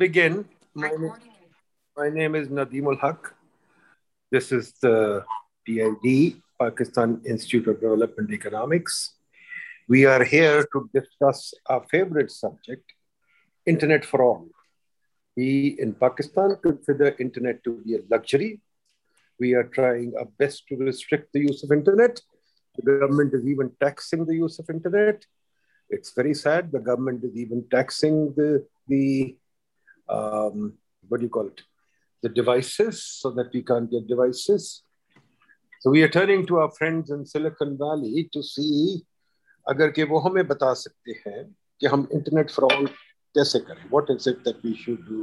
begin. My, my name is Nadeem ul Haq. This is the PID, Pakistan Institute of Development Economics. We are here to discuss our favorite subject, Internet for All. We in Pakistan consider Internet to be a luxury. We are trying our best to restrict the use of Internet. The government is even taxing the use of Internet. It's very sad. The government is even taxing the, the um, what do you call it? The devices so that we can't get devices. So we are turning to our friends in Silicon Valley to see अगर कि वो हमें बता सकते हैं कि हम internet for all कैसे करें what is it that we should do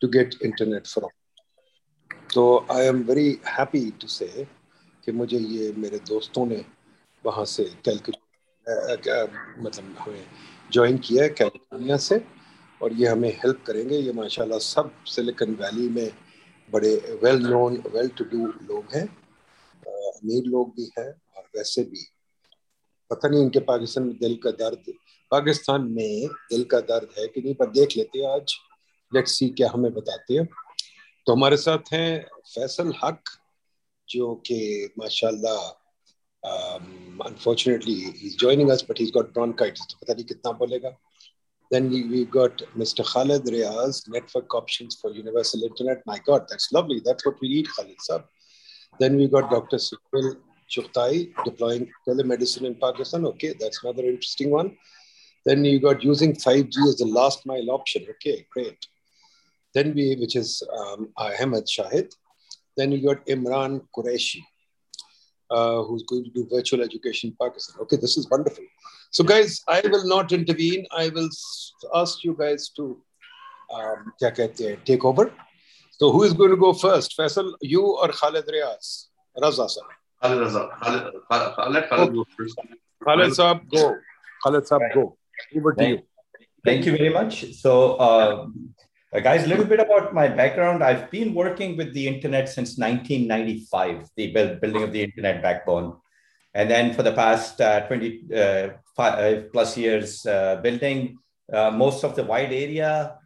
to get internet for all तो I am very happy to से कि मुझे ये मेरे दोस्तों ने वहाँ से कैलकुलेट मतलब हमें ज्वाइन किया है कैलिफोर्निया से और ये हमें हेल्प करेंगे। ये माशाल्लाह सब सिलिकन वैली में बड़े well known well to do लोग हैं। अमीर लोग भी हैं और वैसे भी। पता नहीं इनके पाकिस्तान में दिल का दर्द, पाकिस्तान में दिल का दर्द है कि नहीं, पर देख लेते हैं आज। लेट्स सी क्या हमें बताते हैं। तो हमारे साथ हैं फैसल हक, जो कि माशाल्लाह unfortunately he is joining us but he got bronchitis तो पता नहीं कितना बोलेगा। Then we, we got Mr. Khalid Riaz, Network Options for Universal Internet. My God, that's lovely. That's what we need, Khalid Sab. Then we got Dr. Sukhil Chughtai deploying telemedicine in Pakistan. Okay, that's another interesting one. Then you got using 5G as the last mile option. Okay, great. Then we, which is um, Ahmed Shahid. Then you got Imran Qureshi, uh, who's going to do virtual education in Pakistan. Okay, this is wonderful. So, guys, I will not intervene. I will ask you guys to um, take over. So, who is going to go first? Faisal, you or Khalid Riaz? Raza, sir. Khalid Raza. Khalid, let Khalid go first. Khalid Saab, go. Khalid Saab, go. Over to you. Thank you very much. So, uh, guys, a little bit about my background. I've been working with the internet since 1995, the building of the internet backbone. And then for the past uh, 20 uh, five plus years uh, building uh, most of the wide area,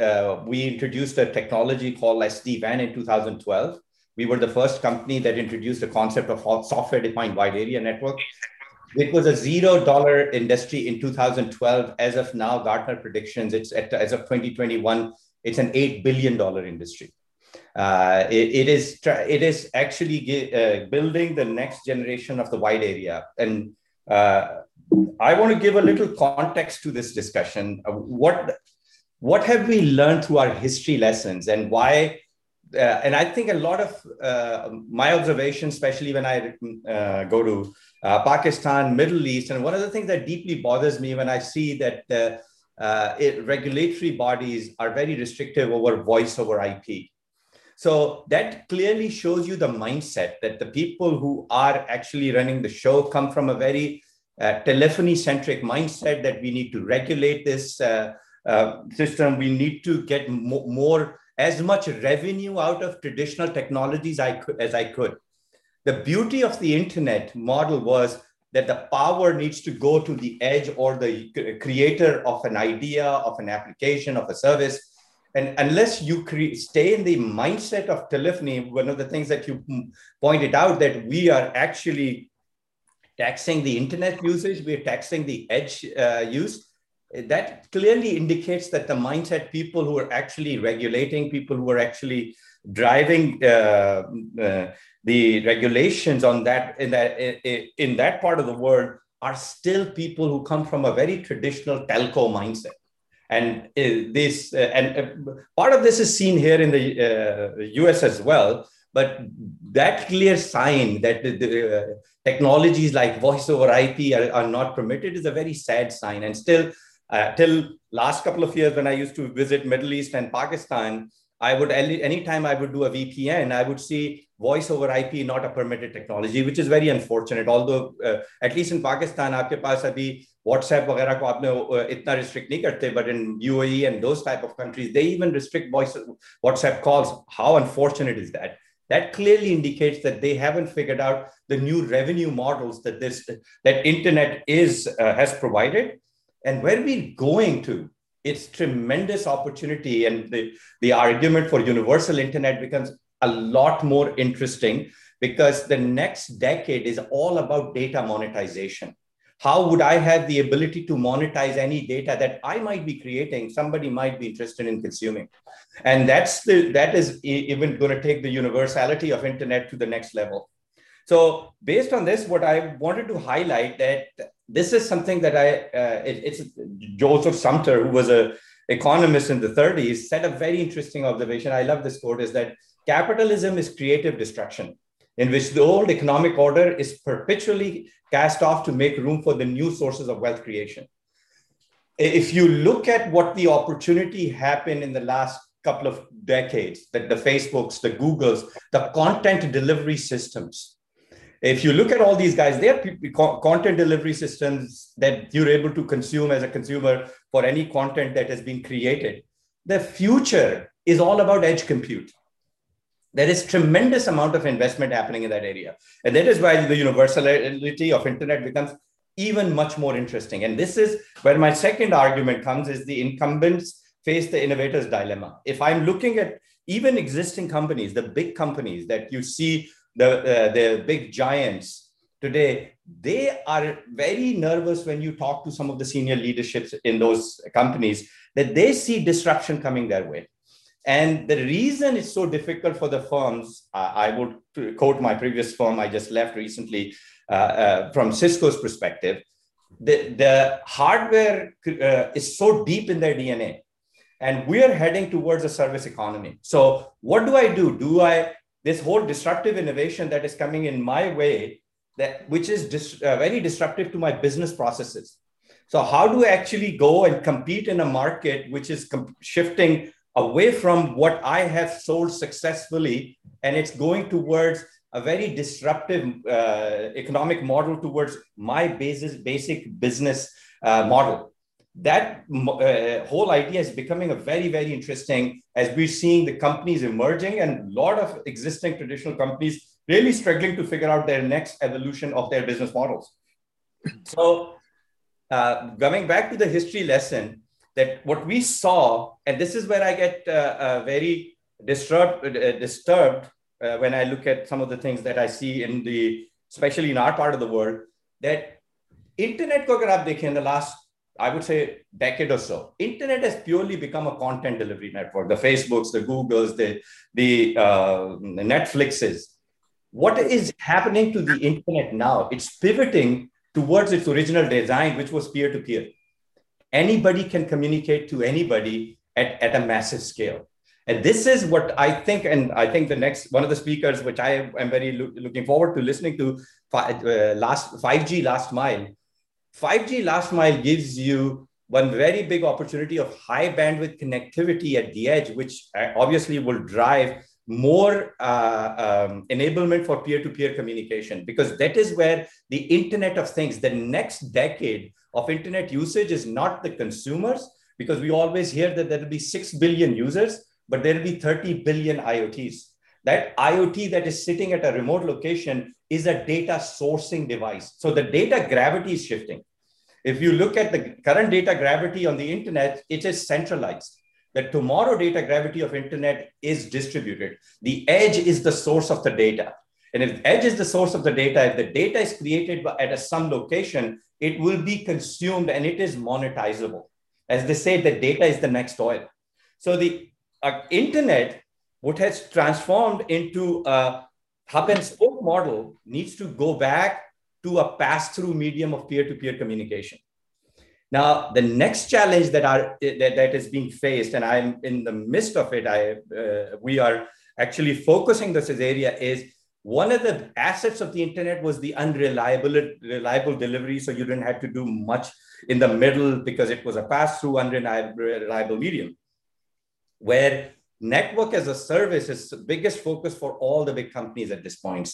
uh, we introduced a technology called SD-WAN in 2012 we were the first company that introduced the concept of software defined wide area network. It was a zero dollar industry in 2012. As of now, Gartner predictions, it's at, as of 2021, it's an $8 billion industry. Uh, it, it is it is actually uh, building the next generation of the wide area. And uh, I want to give a little context to this discussion. What what have we learned through our history lessons, and why uh, and I think a lot of uh, my observations, especially when I uh, go to uh, Pakistan, Middle East, and one of the things that deeply bothers me when I see that uh, it, regulatory bodies are very restrictive over voice over IP. So that clearly shows you the mindset that the people who are actually running the show come from a very uh, telephony centric mindset that we need to regulate this system. We need to get mo- more as much revenue out of traditional technologies I could, as I could. The beauty of the internet model was that the power needs to go to the edge or the creator of an idea, of an application, of a service. And unless you cre- stay in the mindset of telephony, one of the things that you pointed out that we are actually taxing the internet usage, we're taxing the edge uh, use that clearly indicates that the mindset people who are actually regulating, people who are actually driving uh, uh, the regulations on that in that in that part of the world are still people who come from a very traditional telco mindset. And uh, this uh, and uh, part of this is seen here in the us as well but that clear sign that the, the technologies like voice over ip are, are not permitted is a very sad sign. And still uh, till last couple of years when I used to visit Middle East and Pakistan, I would anytime I would do a VPN, I would see voice over IP not a permitted technology, which is very unfortunate. Although uh, at least in Pakistan, आपके पास अभी WhatsApp वगैरह को आपने uh, इतना restrict नहीं करते, but in UAE and those type of countries, they even restrict voice WhatsApp calls. How unfortunate is that? That clearly indicates that they haven't figured out the new revenue models that this that internet is uh, has provided and where we're going to it's tremendous opportunity and the, the argument for universal internet becomes a lot more interesting because the next decade is all about data monetization. How would i have the ability to monetize any data that i might be creating somebody might be interested in consuming? And that's the that is even going to take the universality of internet to the next level. So based on this what i wanted to highlight that this is something that i uh, it, it's Joseph Schumpeter who was a economist in the 30s said a very interesting observation i love this quote is that capitalism is creative destruction in which the old economic order is perpetually cast off to make room for the new sources of wealth creation. If you look at what the opportunity happened in the last couple of decades, that the Facebooks, the Googles, the content delivery systems, if you look at all these guys, they're content delivery systems that you're able to consume as a consumer for any content that has been created. The future is all about edge compute. There is tremendous amount of investment happening in that area. And that is why the universality of internet becomes even much more interesting. And this is where my second argument comes is the incumbents face the innovators dilemma. If i'm looking at even existing companies the big companies that you see the uh, the big giants today they are very nervous when you talk to some of the senior leaderships in those companies that they see disruption coming their way and the reason it's so difficult for the firms, uh, I would quote my previous firm I just left recently uh, uh, from Cisco's perspective. The, the hardware uh, is so deep in their DNA, and we're heading towards a service economy. So, what do I do? Do I this whole disruptive innovation that is coming in my way, that which is dis, uh, very disruptive to my business processes? So, how do I actually go and compete in a market which is shifting away from what I have sold successfully, and it's going towards a very disruptive uh, economic model towards my basis, basic business uh, model. That uh, whole idea is becoming a very, very interesting as we're seeing the companies emerging and a lot of existing traditional companies really struggling to figure out their next evolution of their business models. So, uh, coming back to the history lesson, that what we saw, and this is where I get uh, uh, very disturbed, uh, disturbed uh, when I look at some of the things that I see in the, especially in our part of the world, that internet ko agar aap in the last, I would say, decade or so, internet has purely become a content delivery network. The Facebooks, the Googles, the the, uh, the Netflixes. What is happening to the internet now? It's pivoting towards its original design, which was peer to peer anybody can communicate to anybody at, at a massive scale. And this is what I think, and I think the next one of the speakers, which I am very lo- looking forward to listening to, uh, last 5G last mile. 5G last mile gives you one very big opportunity of high bandwidth connectivity at the edge, which uh, obviously will drive more uh, um, enablement for peer-to-peer communication because that is where the internet of things the next decade of internet usage is not the consumers because we always hear that there will be 6 billion users but there will be 30 billion iots that iot that is sitting at a remote location is a data sourcing device. So the data gravity is shifting if you look at the current data gravity on the internet it is centralized that tomorrow data gravity of internet is distributed. The edge is the source of the data. And if edge is the source of the data, if the data is created at a some location, it will be consumed and it is monetizable. As they say, the data is the next oil. So the uh, internet, what has transformed into a hub and spoke model, needs to go back to a pass-through medium of peer-to-peer communication. Now, the next challenge that are that, that is being faced, and I'm in the midst of it, I uh, we are actually focusing this area is one of the assets of the internet was the unreliable reliable delivery. So you didn't have to do much in the middle because it was a pass-through unreliable medium. Where network as a service is the biggest focus for all the big companies at this point.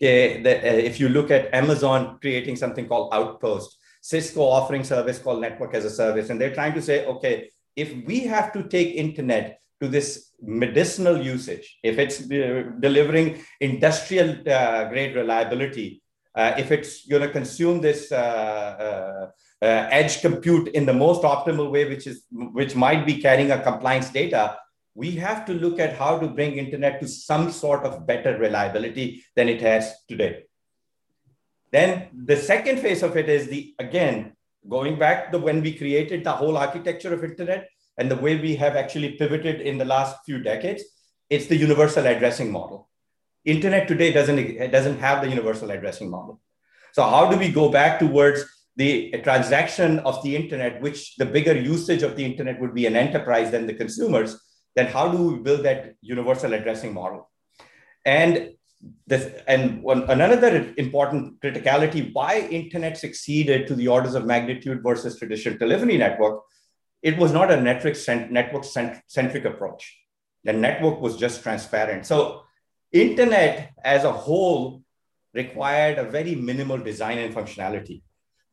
Okay, uh, if you look at Amazon creating something called Outpost, Cisco offering service called network as a service. And they're trying to say, okay, if we have to take internet to this medicinal usage, if it's uh, delivering industrial uh, grade reliability, uh, if it's going to consume this uh, uh, edge compute in the most optimal way, which is which might be carrying a compliance data, we have to look at how to bring internet to some sort of better reliability than it has today. Then the second phase of it is the again going back to when we created the whole architecture of internet and the way we have actually pivoted in the last few decades, it's the universal addressing model. Internet today doesn't, doesn't have the universal addressing model. So how do we go back towards the transaction of the internet, which the bigger usage of the internet would be an enterprise than the consumers, then how do we build that universal addressing model? And this, and one, another important criticality why internet succeeded to the orders of magnitude versus traditional telephony network, it was not a network, cent, network cent, centric approach. The network was just transparent. So internet as a whole required a very minimal design and functionality.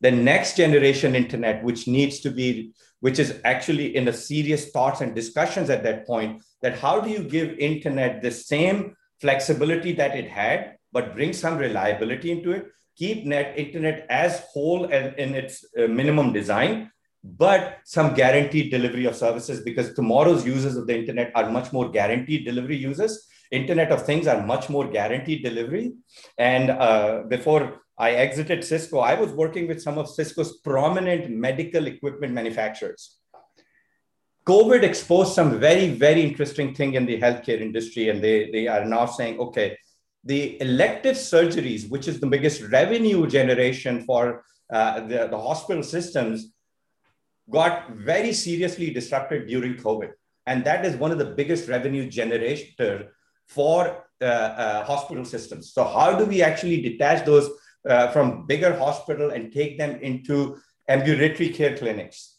The next generation internet, which needs to be, which is actually in the serious thoughts and discussions at that point, that how do you give internet the same flexibility that it had, but bring some reliability into it, keep net internet as whole and in its uh, minimum design, but some guaranteed delivery of services because tomorrow's users of the internet are much more guaranteed delivery users. Internet of Things are much more guaranteed delivery. And uh, before I exited Cisco, I was working with some of Cisco's prominent medical equipment manufacturers. COVID exposed some very, very interesting thing in the healthcare industry. And they, they are now saying, okay, the elective surgeries, which is the biggest revenue generation for uh, the, the hospital systems, got very seriously disrupted during COVID. And that is one of the biggest revenue generator for uh, uh, hospital systems. So how do we actually detach those uh, from bigger hospital and take them into ambulatory care clinics?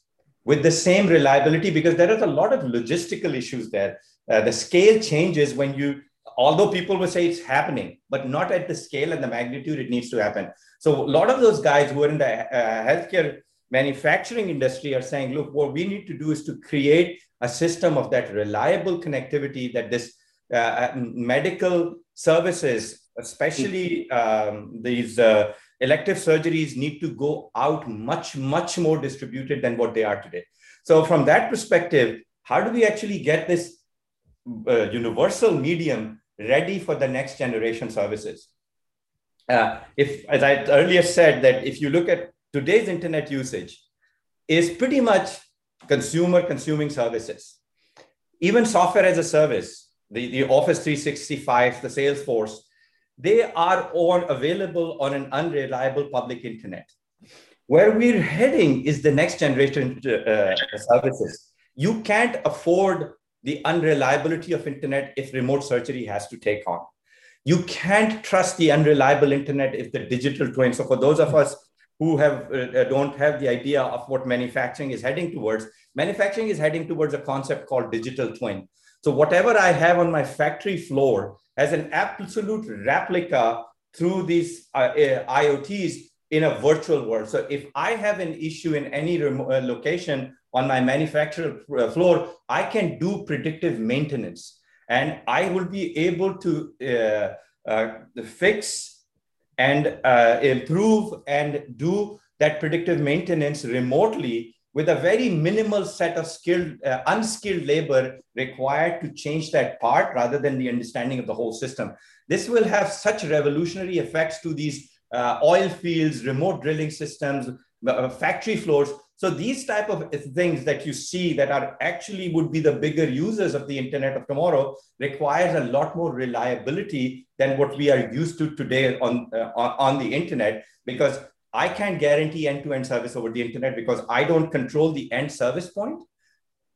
with the same reliability because there is a lot of logistical issues there. Uh, the scale changes when you, although people will say it's happening, but not at the scale and the magnitude it needs to happen. So a lot of those guys who are in the uh, healthcare manufacturing industry are saying, look, what we need to do is to create a system of that reliable connectivity that this uh, uh medical services, especially um, these uh, elective surgeries need to go out much, much more distributed than what they are today. So, from that perspective, how do we actually get this uh, universal medium ready for the next generation services? Uh, if, as I earlier said, that if you look at today's internet usage, is pretty much consumer consuming services. Even software as a service, the, the Office 365, the Salesforce, they are all available on an unreliable public internet. Where we're heading is the next generation uh, services. You can't afford the unreliability of internet if remote surgery has to take on. You can't trust the unreliable internet if the digital twin. So for those of us who have uh, don't have the idea of what manufacturing is heading towards, manufacturing is heading towards a concept called digital twin. So whatever I have on my factory floor as an absolute replica through these uh, uh IoTs in a virtual world. So if I have an issue in any uh, location on my manufacturer uh, floor, I can do predictive maintenance and I will be able to uh, uh, fix and uh, improve and do that predictive maintenance remotely with a very minimal set of skilled, uh, unskilled labor required to change that part rather than the understanding of the whole system. This will have such revolutionary effects to these uh, oil fields, remote drilling systems, uh, factory floors. So these type of things that you see that are actually would be the bigger users of the internet of tomorrow requires a lot more reliability than what we are used to today on, uh, on the internet because I can't guarantee end-to-end service over the internet because I don't control the end service point.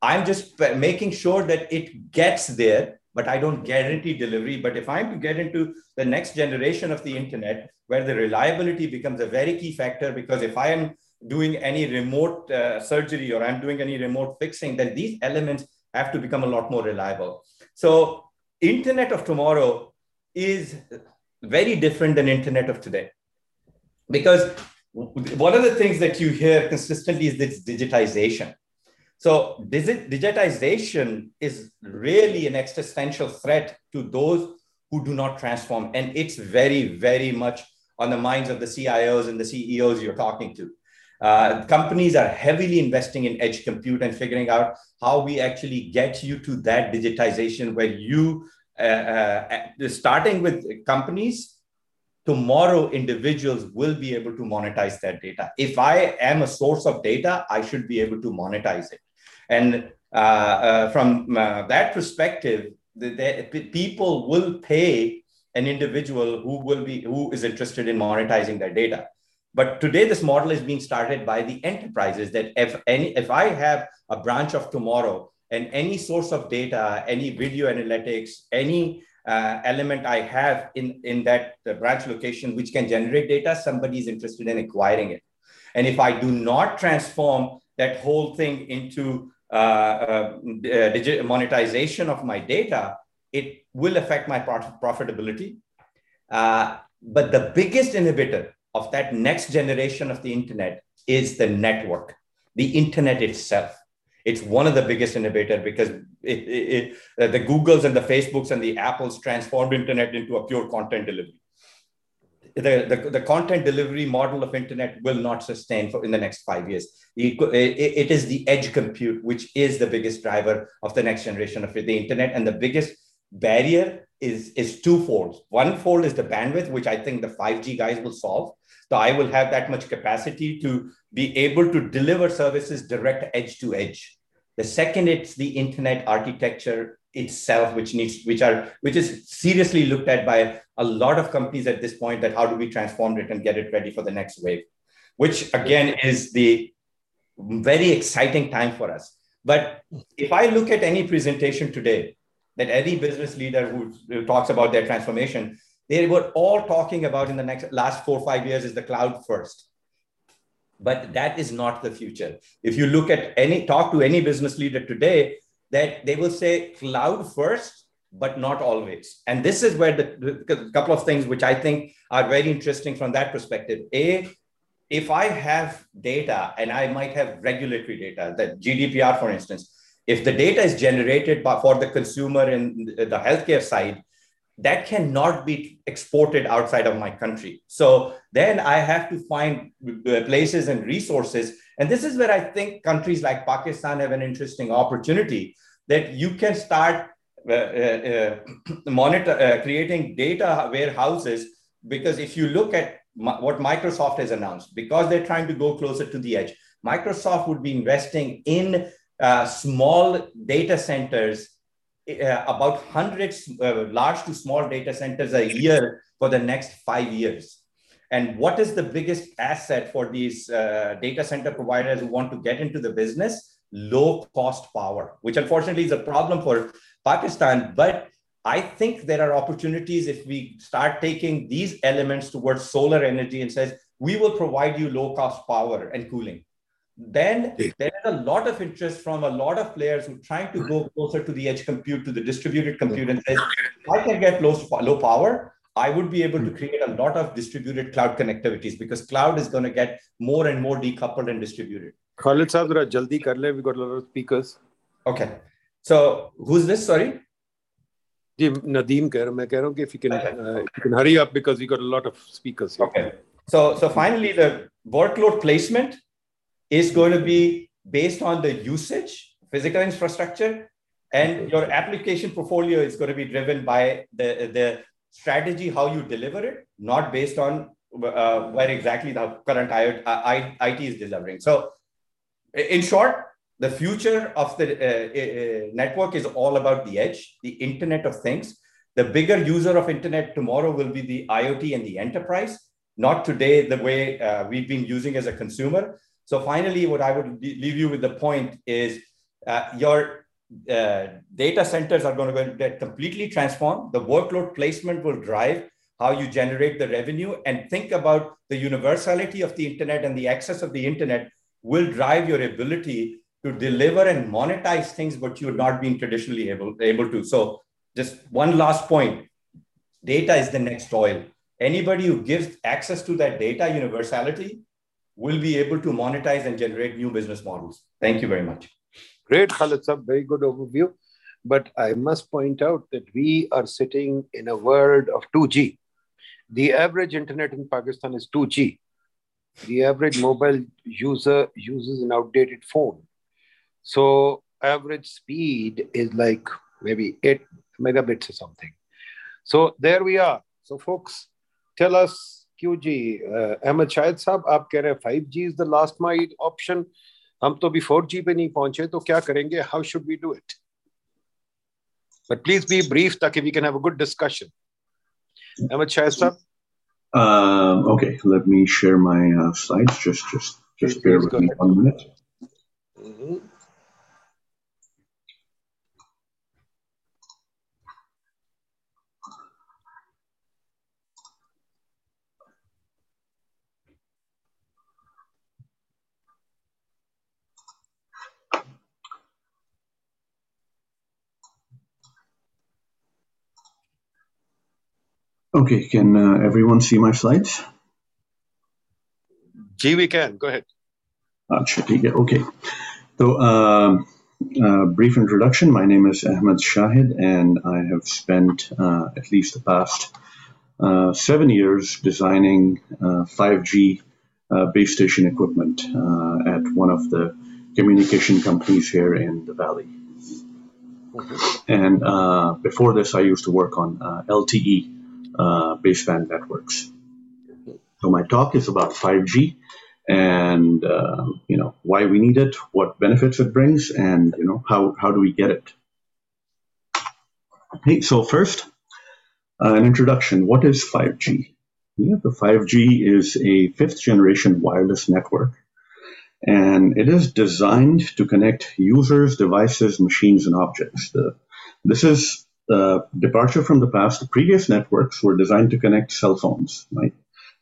I'm just making sure that it gets there, but I don't guarantee delivery. But if I'm to get into the next generation of the internet, where the reliability becomes a very key factor, because if I am doing any remote uh, surgery or I'm doing any remote fixing, then these elements have to become a lot more reliable. So internet of tomorrow is very different than internet of today because one of the things that you hear consistently is this digitization. So digitization is really an existential threat to those who do not transform. And it's very, very much on the minds of the CIOs and the CEOs you're talking to. Uh, companies are heavily investing in edge compute and figuring out how we actually get you to that digitization where you, uh, uh, starting with companies, tomorrow individuals will be able to monetize that data. If I am a source of data, I should be able to monetize it. And uh, uh, from uh, that perspective, the, the, people will pay an individual who will be who is interested in monetizing their data. But today, this model is being started by the enterprises that if any, if I have a branch of tomorrow and any source of data, any video analytics, any uh, element I have in, in that uh, branch location, which can generate data, somebody is interested in acquiring it. And if I do not transform that whole thing into uh, uh, uh monetization of my data, it will affect my profitability. Uh, but the biggest inhibitor of that next generation of the internet is the network, the internet itself. It's one of the biggest inhibitor because it, it, it, uh, the Googles and the Facebooks and the Apples transformed internet into a pure content delivery. The, the, the content delivery model of internet will not sustain for in the next five years. It, it is the edge compute, which is the biggest driver of the next generation of the internet. And the biggest barrier is, is twofold. One fold is the bandwidth, which I think the 5G guys will solve. So I will have that much capacity to be able to deliver services direct edge to edge. The second, it's the internet architecture itself, which needs, which are, which is seriously looked at by a lot of companies at this point. That how do we transform it and get it ready for the next wave, which again is the very exciting time for us. But if I look at any presentation today, that any business leader who, talks about their transformation, they were all talking about in the next last four or five years is the cloud first. But that is not the future. If you look at any talk to any business leader today that they will say cloud first but not always. And this is where the, the couple of things which i think are very interesting from that perspective. A if i have data and i might have regulatory data that gdpr for instance if the data is generated by, for the consumer in the healthcare side that cannot be exported outside of my country. So then I have to find uh, places and resources. And this is where I think countries like Pakistan have an interesting opportunity that you can start uh, uh, uh monitor uh, creating data warehouses because if you look at what Microsoft has announced, because they're trying to go closer to the edge, Microsoft would be investing in uh, small data centers uh, about hundreds uh, large to small data centers a year for the next five years. And what is the biggest asset for these uh, data center providers who want to get into the business? Low cost power, which unfortunately is a problem for Pakistan. But I think there are opportunities if we start taking these elements towards solar energy and says, we will provide you low cost power and cooling then there is a lot of interest from a lot of players who are trying to go closer to the edge compute, to the distributed compute, and says, I can get low, low power, I would be able to hmm. create a lot of distributed cloud connectivities because cloud is going to get more and more decoupled and distributed. Khalid sahab, jaldi kar le. We got a lot of speakers. Okay. So who's this? Sorry. Nadeem keh raha, if you can uh, if you can hurry up because we got a lot of speakers here. Okay. So so finally the workload placement is going to be based on the usage, physical infrastructure, and your application portfolio is going to be driven by the, the strategy, how you deliver it, not based on uh, where exactly the current IT uh, is delivering. So, in short, the future of the uh, uh, network is all about the edge, the Internet of Things. The bigger user of Internet tomorrow will be the IoT and the enterprise, not today the way uh, we've been using as a consumer. So finally, what I would leave you with the point is uh, your uh, data centers are going to get completely transformed. The workload placement will drive how you generate the revenue and think about the universality of the internet and the access of the internet will drive your ability to deliver and monetize things but you're not being traditionally able, able to. So just one last point, data is the next oil. Anybody who gives access to that data universality will be able to monetize and generate new business models. Thank you very much. Great, Khalid Sab. Very good overview. But I must point out that we are sitting in a world of 2G. The average internet in Pakistan is 2G. the average mobile user uses an outdated phone. So average speed is like maybe 8 megabits or something. So there we are. So folks, tell us क्यों जी? अहमद शाहिद साहब आप कह रहे हैं five G is the last mile option हम तो अभी four G पे नहीं पहुँचे तो क्या करेंगे? How should we do it but please be brief ताकि we can have a good discussion Ahmed Shahid साहब? okay, let me share my uh, slides. Just, just, just bear with me one minute. Mm-hmm. Okay, can uh, everyone see my slides? Gee, we can. Go ahead. Okay. So, uh, uh, brief introduction. My name is Ahmed Shahid, and I have spent uh, at least the past uh, seven years designing 5G uh, base station equipment at one of the communication companies here in the Valley. Mm-hmm. And before this, I used to work on LTE uh, baseband networks. So my talk is about 5G and uh, you know why we need it, what benefits it brings, and you know how how do we get it. Okay, so first, uh, an introduction. What is 5G? Yeah, the 5G is a fifth generation wireless network, and it is designed to connect users, devices, machines, and objects. The, this is the departure from the past, the previous networks were designed to connect cell phones, right?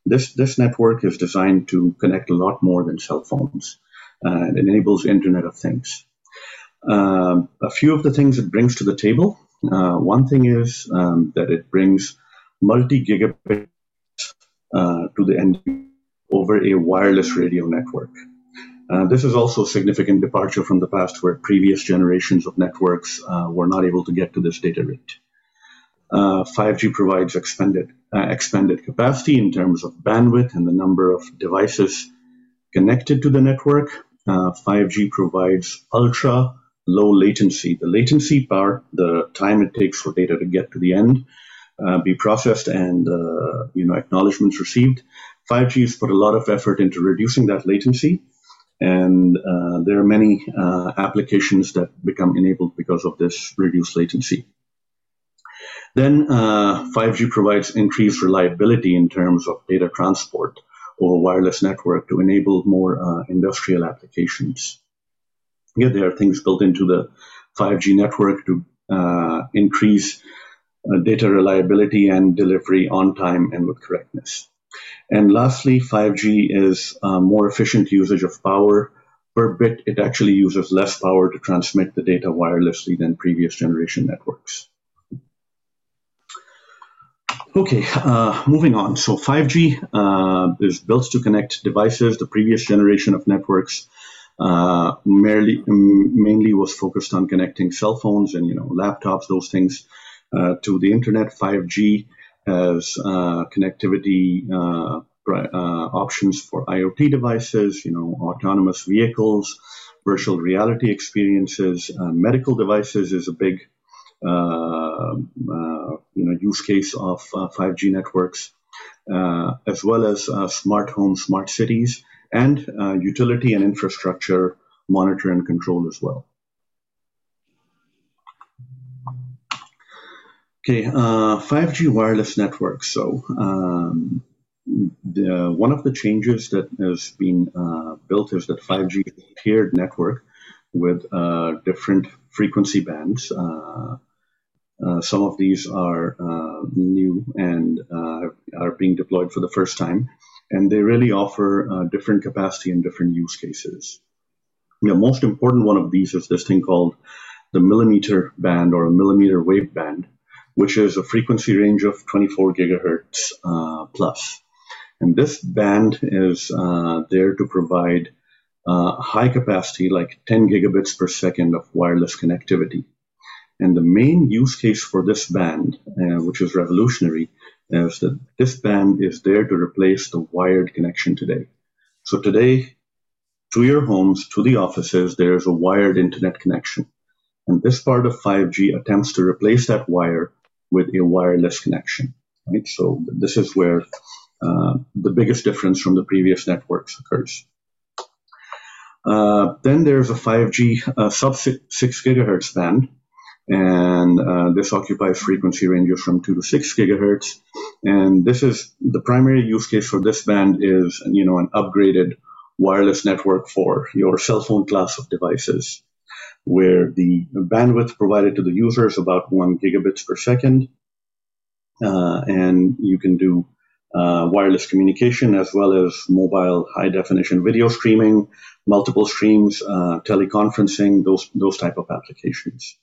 This, this network is designed to connect a lot more than cell phones. Uh, it enables Internet of Things. Um, a few of the things it brings to the table. Uh, one thing is um, that it brings multi-gigabit uh, to the end over a wireless radio network. Uh, this is also a significant departure from the past where previous generations of networks uh, were not able to get to this data rate. Uh, 5G provides expanded, uh, expanded capacity in terms of bandwidth and the number of devices connected to the network. 5G uh, provides ultra low latency. The latency part, the time it takes for data to get to the end, be processed and you know acknowledgments received. 5G has put a lot of effort into reducing that latency and uh, there are many uh, applications that become enabled because of this reduced latency. Then uh, 5G provides increased reliability in terms of data transport over wireless network to enable more uh, industrial applications. Yeah, there are things built into the 5G network to uh, increase uh, data reliability and delivery on time and with correctness. And lastly, 5G is uh, more efficient usage of power per bit. It actually uses less power to transmit the data wirelessly than previous generation networks. Okay, uh, moving on. So 5G uh, is built to connect devices. The previous generation of networks uh, merely, mainly was focused on connecting cell phones and you know laptops, those things, uh, to the internet. 5G has uh, connectivity uh, uh, options for IoT devices, you know, autonomous vehicles, virtual reality experiences, medical devices is a big uh, uh, you know use case of 5G networks, as well as smart homes, smart cities, and utility and infrastructure monitor and control as well. Okay, uh, 5G wireless network. So um, the, one of the changes that has been uh, built is that 5G is a tiered network with uh, different frequency bands. Uh, uh, some of these are uh, new and are being deployed for the first time, and they really offer different capacity and different use cases. The most important one of these is this thing called the millimeter band or a millimeter wave band which is a frequency range of 24 gigahertz uh, plus. And this band is uh, there to provide uh, high capacity, like 10 gigabits per second of wireless connectivity. And the main use case for this band, uh, which is revolutionary, is that this band is there to replace the wired connection today. So today, to your homes, to the offices, there's a wired internet connection. And this part of 5G attempts to replace that wire with a wireless connection. Right? So this is where uh, the biggest difference from the previous networks occurs. Uh, then there's a 5G uh, sub 6 gigahertz band, and uh, this occupies frequency ranges from 2 to 6 gigahertz. And this is the primary use case for this band is you know an upgraded wireless network for your cell phone class of devices, where the bandwidth provided to the user is about one gigabits per second, uh, and you can do uh, wireless communication as well as mobile high definition video streaming, multiple streams, uh, teleconferencing, those those type of applications.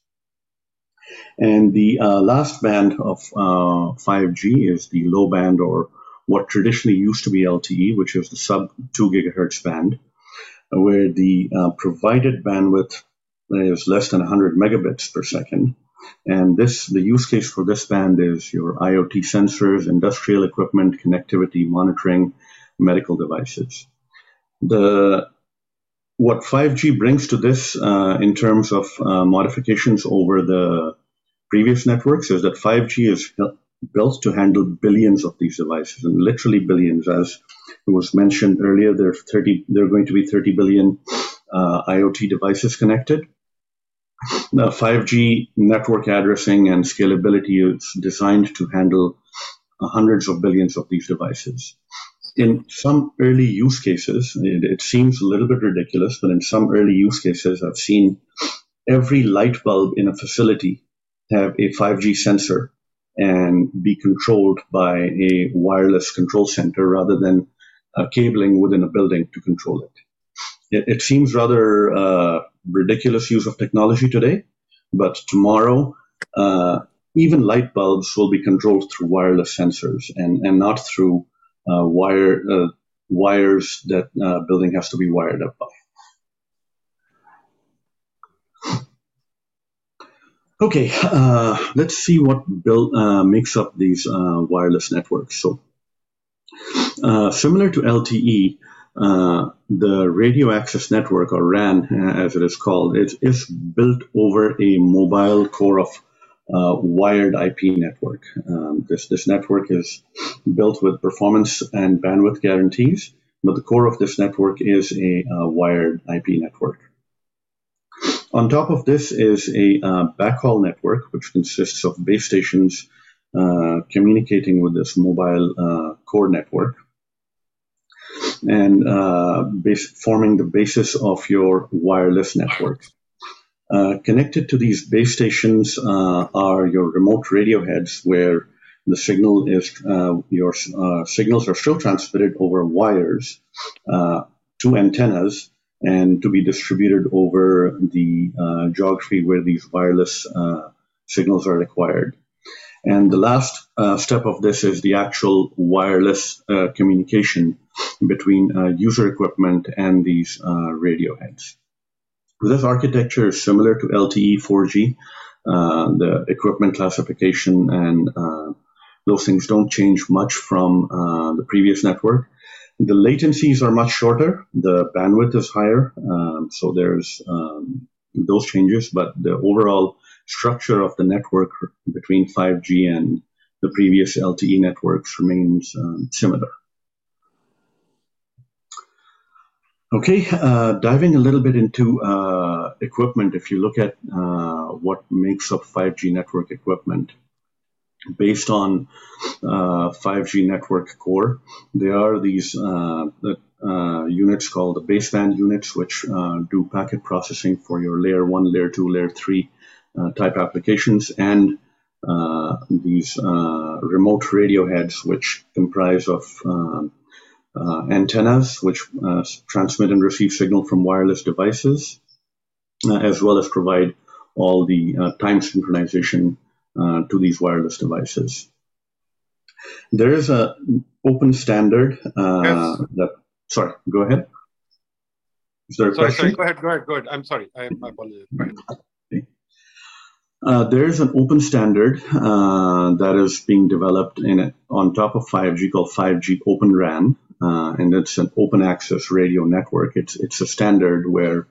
And the uh, last band of 5G uh, is the low band or what traditionally used to be LTE, which is the sub 2 gigahertz band, where the uh, provided bandwidth is less than 100 megabits per second. And this, the use case for this band is your IoT sensors, industrial equipment, connectivity, monitoring, medical devices. The what 5G brings to this uh, in terms of uh, modifications over the previous networks is that 5G is built to handle billions of these devices, and literally billions, as was mentioned earlier. There are 30. There are going to be 30 billion uh, IoT devices connected. Now, 5G network addressing and scalability is designed to handle hundreds of billions of these devices. In some early use cases, it, it seems a little bit ridiculous, but in some early use cases, I've seen every light bulb in a facility have a 5G sensor and be controlled by a wireless control center rather than uh, cabling within a building to control it. It, it seems rather uh, ridiculous use of technology today, but tomorrow, uh, even light bulbs will be controlled through wireless sensors and, and not through uh, wire uh, wires that uh, building has to be wired up by. Okay, uh, let's see what build, uh, makes up these uh, wireless networks. So, similar to LTE, uh, the radio access network, or RAN as it is called, is built over a mobile core of uh, wired IP network. Um, this, this network is built with performance and bandwidth guarantees, but the core of this network is a uh, wired IP network. On top of this is a uh, backhaul network, which consists of base stations uh, communicating with this mobile uh, core network and uh, forming the basis of your wireless network. Uh, connected to these base stations uh, are your remote radio heads, where the signal is uh, your uh, signals are still transmitted over wires to antennas and to be distributed over the geography where these wireless signals are required. And the last uh, step of this is the actual wireless uh, communication between uh, user equipment and these uh, radio heads. This architecture is similar to LTE 4G. Uh, the equipment classification and uh, those things don't change much from the previous network. The latencies are much shorter. The bandwidth is higher. Um, so there's um, those changes, but the overall structure of the network between 5G and the previous LTE networks remains um, similar. Okay, uh, diving a little bit into uh, equipment, if you look at uh, what makes up 5G network equipment, based on 5G uh, network core, there are these uh, uh, units called the baseband units, which do packet processing for your layer 1, layer 2, layer 3 uh, Uh, type applications and uh, these uh, remote radio heads, which comprise of um, uh, antennas, which uh, transmit and receive signal from wireless devices, as well as provide all the time synchronization to these wireless devices. There is a open standard uh, yes. that. Sorry, go ahead. Is there a sorry, question? Sorry, go ahead. Go ahead. Go ahead. I'm sorry. I, I apologize. Uh, there is an open standard uh, that is being developed in on top of 5G called 5G Open RAN, uh, and it's an open access radio network. It's it's a standard where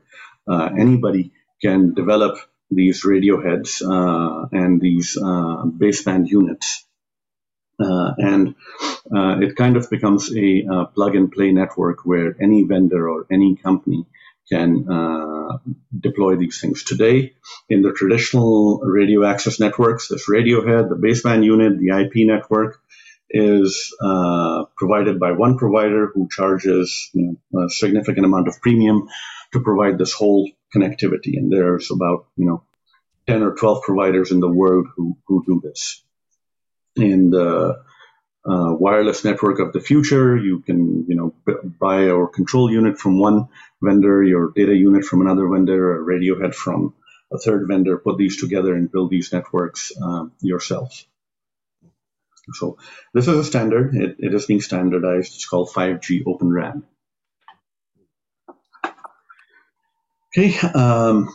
uh, anybody can develop these radio heads uh, and these uh, baseband units. And it kind of becomes a plug and play network where any vendor or any company can uh, deploy these things. Today, in the traditional radio access networks, this radio head, the baseband unit, the IP network is provided by one provider who charges you know, a significant amount of premium to provide this whole connectivity. And there's about, you know, 10 or 12 providers in the world who, who do this. In the uh, wireless network of the future, you can, you know, buy a control unit from one vendor, your data unit from another vendor, a radio head from a third vendor, put these together and build these networks uh, yourself. So this is a standard. It, it is being standardized. It's called 5G Open RAN. Okay, um,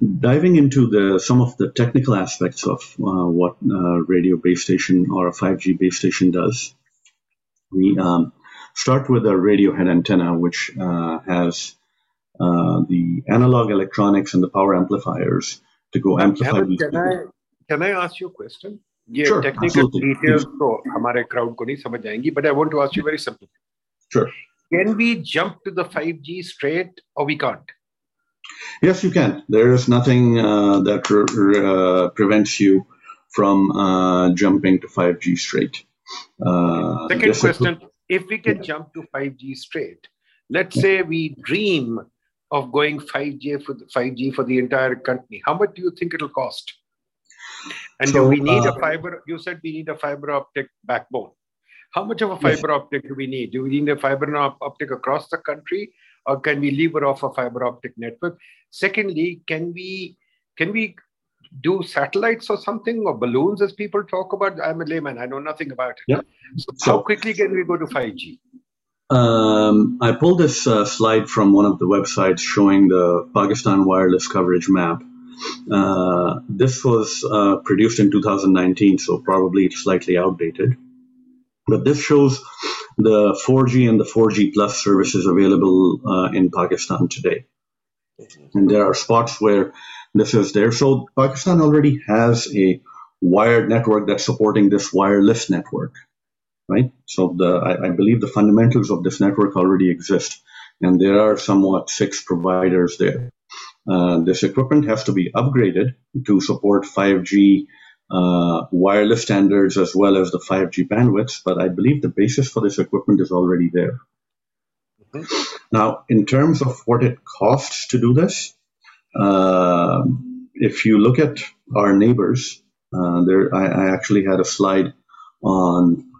diving into the some of the technical aspects of uh, what a radio base station or a 5G base station does, we um, start with a radio head antenna, which uh, has uh, the analog electronics and the power amplifiers to go amplify. Can, can I can I ask you a question? ये sure, technical details तो हमारे crowd को नहीं समझ आएंगी, but I want to ask you very simple. Sure. Can we jump to the 5G straight or we can't? Yes, you can. There is nothing uh, that uh, prevents you from uh, jumping to 5G straight. Uh, Second question if we can yeah. jump to 5G straight, let's say we dream of going 5G for the 5G for the entire country, how much do you think it'll cost? And so, do we need a fiber? You said we need a fiber optic backbone. How much of a fiber yes. optic do we need? Do we need a fiber optic across the country, or can we lever off a fiber optic network? Secondly, can we can we do satellites or something or balloons as people talk about? I'm a layman, I know nothing about it. Yeah. So, so how quickly can we go to 5G? Um, I pulled this uh, slide from one of the websites showing the Pakistan wireless coverage map. Uh, this was uh, produced in 2019, so probably slightly outdated. But this shows the 4G and the 4G plus services available uh, in Pakistan today. And there are spots where this is there. So Pakistan already has a wired network that's supporting this wireless network, right? So the I, I believe the fundamentals of this network already exist, and there are somewhat six providers there. Uh, this equipment has to be upgraded to support 5G uh, wireless standards as well as the 5G bandwidths, but I believe the basis for this equipment is already there. Mm-hmm. Now, in terms of what it costs to do this, uh, if you look at our neighbors, uh, there I, I, actually had a slide on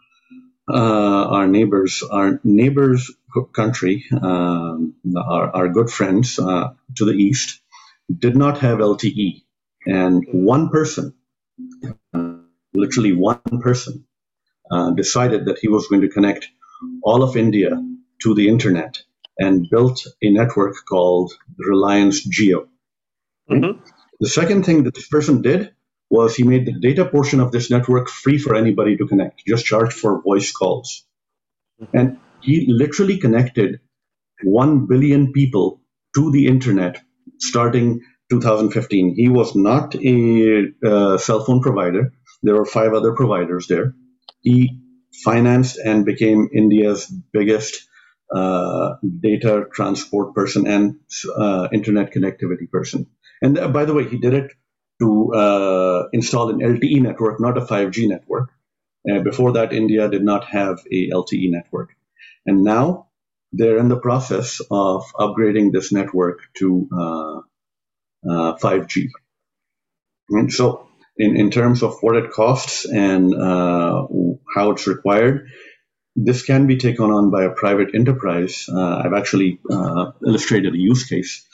uh, our neighbors. Our neighbors country, um, our, our, good friends uh, to the east, did not have LTE, and one person, literally one person, uh, decided that he was going to connect all of India to the internet and built a network called Reliance Jio. Mm-hmm. The second thing that this person did was he made the data portion of this network free for anybody to connect, just charge for voice calls. Mm-hmm. And he literally connected 1 billion people to the internet starting 2015. He was not a uh, cell phone provider. There were five other providers there. He financed and became India's biggest uh, data transport person and uh, internet connectivity person. And uh, by the way, he did it to uh, install an LTE network, not a 5G network. Uh, before that, India did not have a LTE network. And now they're in the process of upgrading this network to 5G. And so, in, in terms of what it costs and how it's required, this can be taken on by a private enterprise. Uh, I've actually uh, illustrated a use case.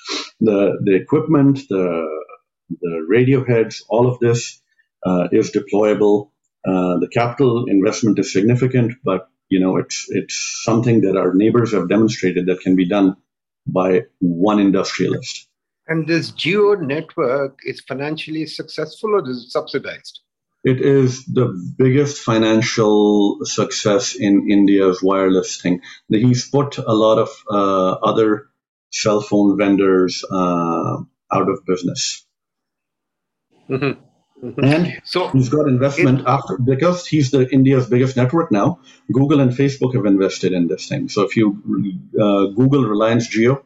The the equipment, the the radio heads, all of this uh, is deployable. Uh, the capital investment is significant, but you know it's it's something that our neighbors have demonstrated that can be done by one industrialist. And this Jio network is financially successful or is it subsidized? It is the biggest financial success in India's wireless thing. He's put a lot of uh, other cell phone vendors uh, out of business. Mm-hmm. Mm-hmm. And so he's got investment it, after because he's the India's biggest network now. Google and Facebook have invested in this thing. So if you uh, Google Reliance Jio,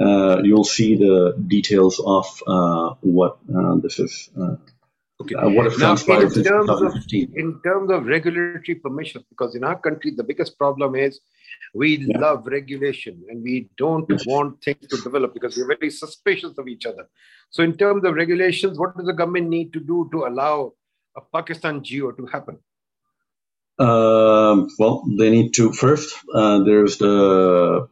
you'll see the details of uh, what uh, this is. Uh, okay. Uh, what has transpired in terms, of, in terms of regulatory permission, because in our country the biggest problem is we yeah. love regulation and we don't yes. want things to develop because we're very suspicious of each other. So, in terms of regulations, what does the government need to do to allow a Pakistan Jio to happen? Uh, well, they need to first. Uh, there's the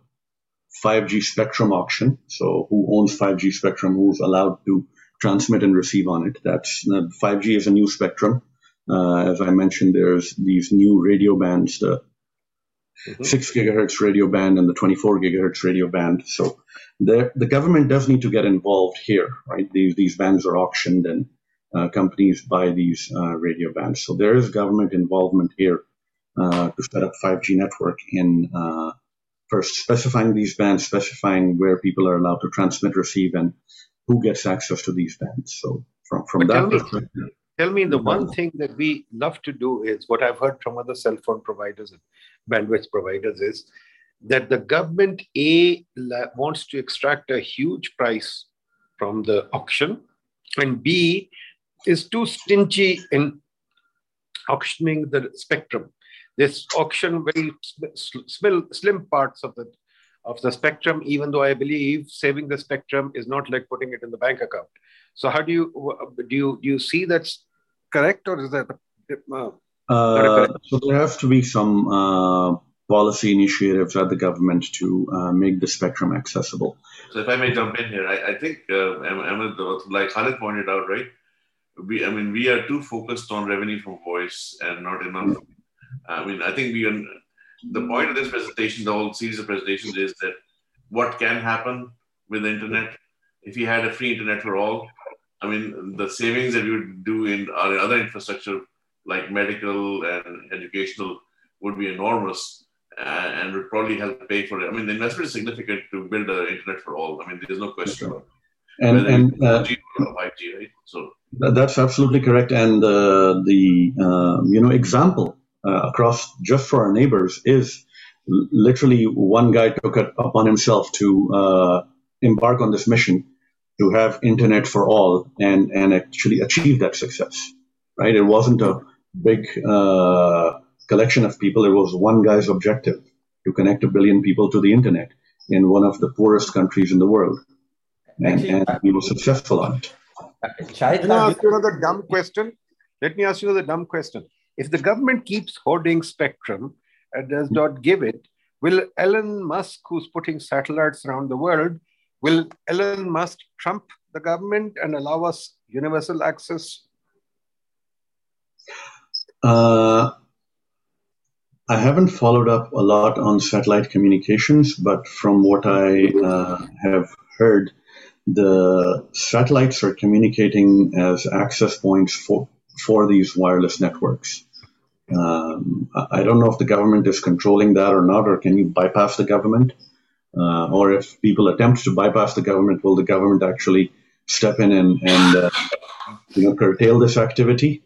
5G spectrum auction. So, who owns 5G spectrum? Who's allowed to transmit and receive on it? That's uh, 5G is a new spectrum. Uh, as I mentioned, there's these new radio bands, the mm-hmm. 6 gigahertz radio band and the 24 gigahertz radio band. So the, the government does need to get involved here, right? These, these bands are auctioned and uh, companies buy these uh, radio bands. So there is government involvement here uh, to set up 5G network in first specifying these bands, specifying where people are allowed to transmit, receive, and who gets access to these bands. So from, from that perspective, Tell me the one thing that we love to do is what I've heard from other cell phone providers and bandwidth providers is that the government A wants to extract a huge price from the auction, and B is too stingy in auctioning the spectrum. This auction very sm- slim parts of the of the spectrum, even though I believe saving the spectrum is not like putting it in the bank account. So how do you do you do you see that's correct, or is that uh, uh, so there have to be some uh, policy initiatives at the government to uh, make the spectrum accessible. So if I may jump in here, I, I think uh, like Khalid pointed out, right? We, I mean, we are too focused on revenue from voice and not enough. I mean, I think we. The point of this presentation, the whole series of presentations, is that what can happen with the internet if you had a free internet for all I mean, the savings that we would do in our other infrastructure, like medical and educational, would be enormous and would probably help pay for it. I mean, the investment is significant to build an internet for all. I mean, there's no question. And, and uh, 5G, right? So that's absolutely correct. And uh, the uh, you know example uh, across just for our neighbors is literally one guy took it upon himself to uh, embark on this mission to have internet for all and, and actually achieve that success, right? It wasn't a big uh, collection of people. It was one guy's objective to connect a billion people to the internet in one of the poorest countries in the world. And, actually, and he was successful on it. Let me ask you another dumb question. Let me ask you another dumb question. If the government keeps hoarding spectrum and does not give it, will Elon Musk, who's putting satellites around the world, Will Elon Musk trump the government and allow us universal access? Uh, I haven't followed up a lot on satellite communications, but from what I uh, have heard, the satellites are communicating as access points for, for these wireless networks. Um, I don't know if the government is controlling that or not, or can you bypass the government? Uh, or if people attempt to bypass the government, will the government actually step in and, and uh, you know, curtail this activity?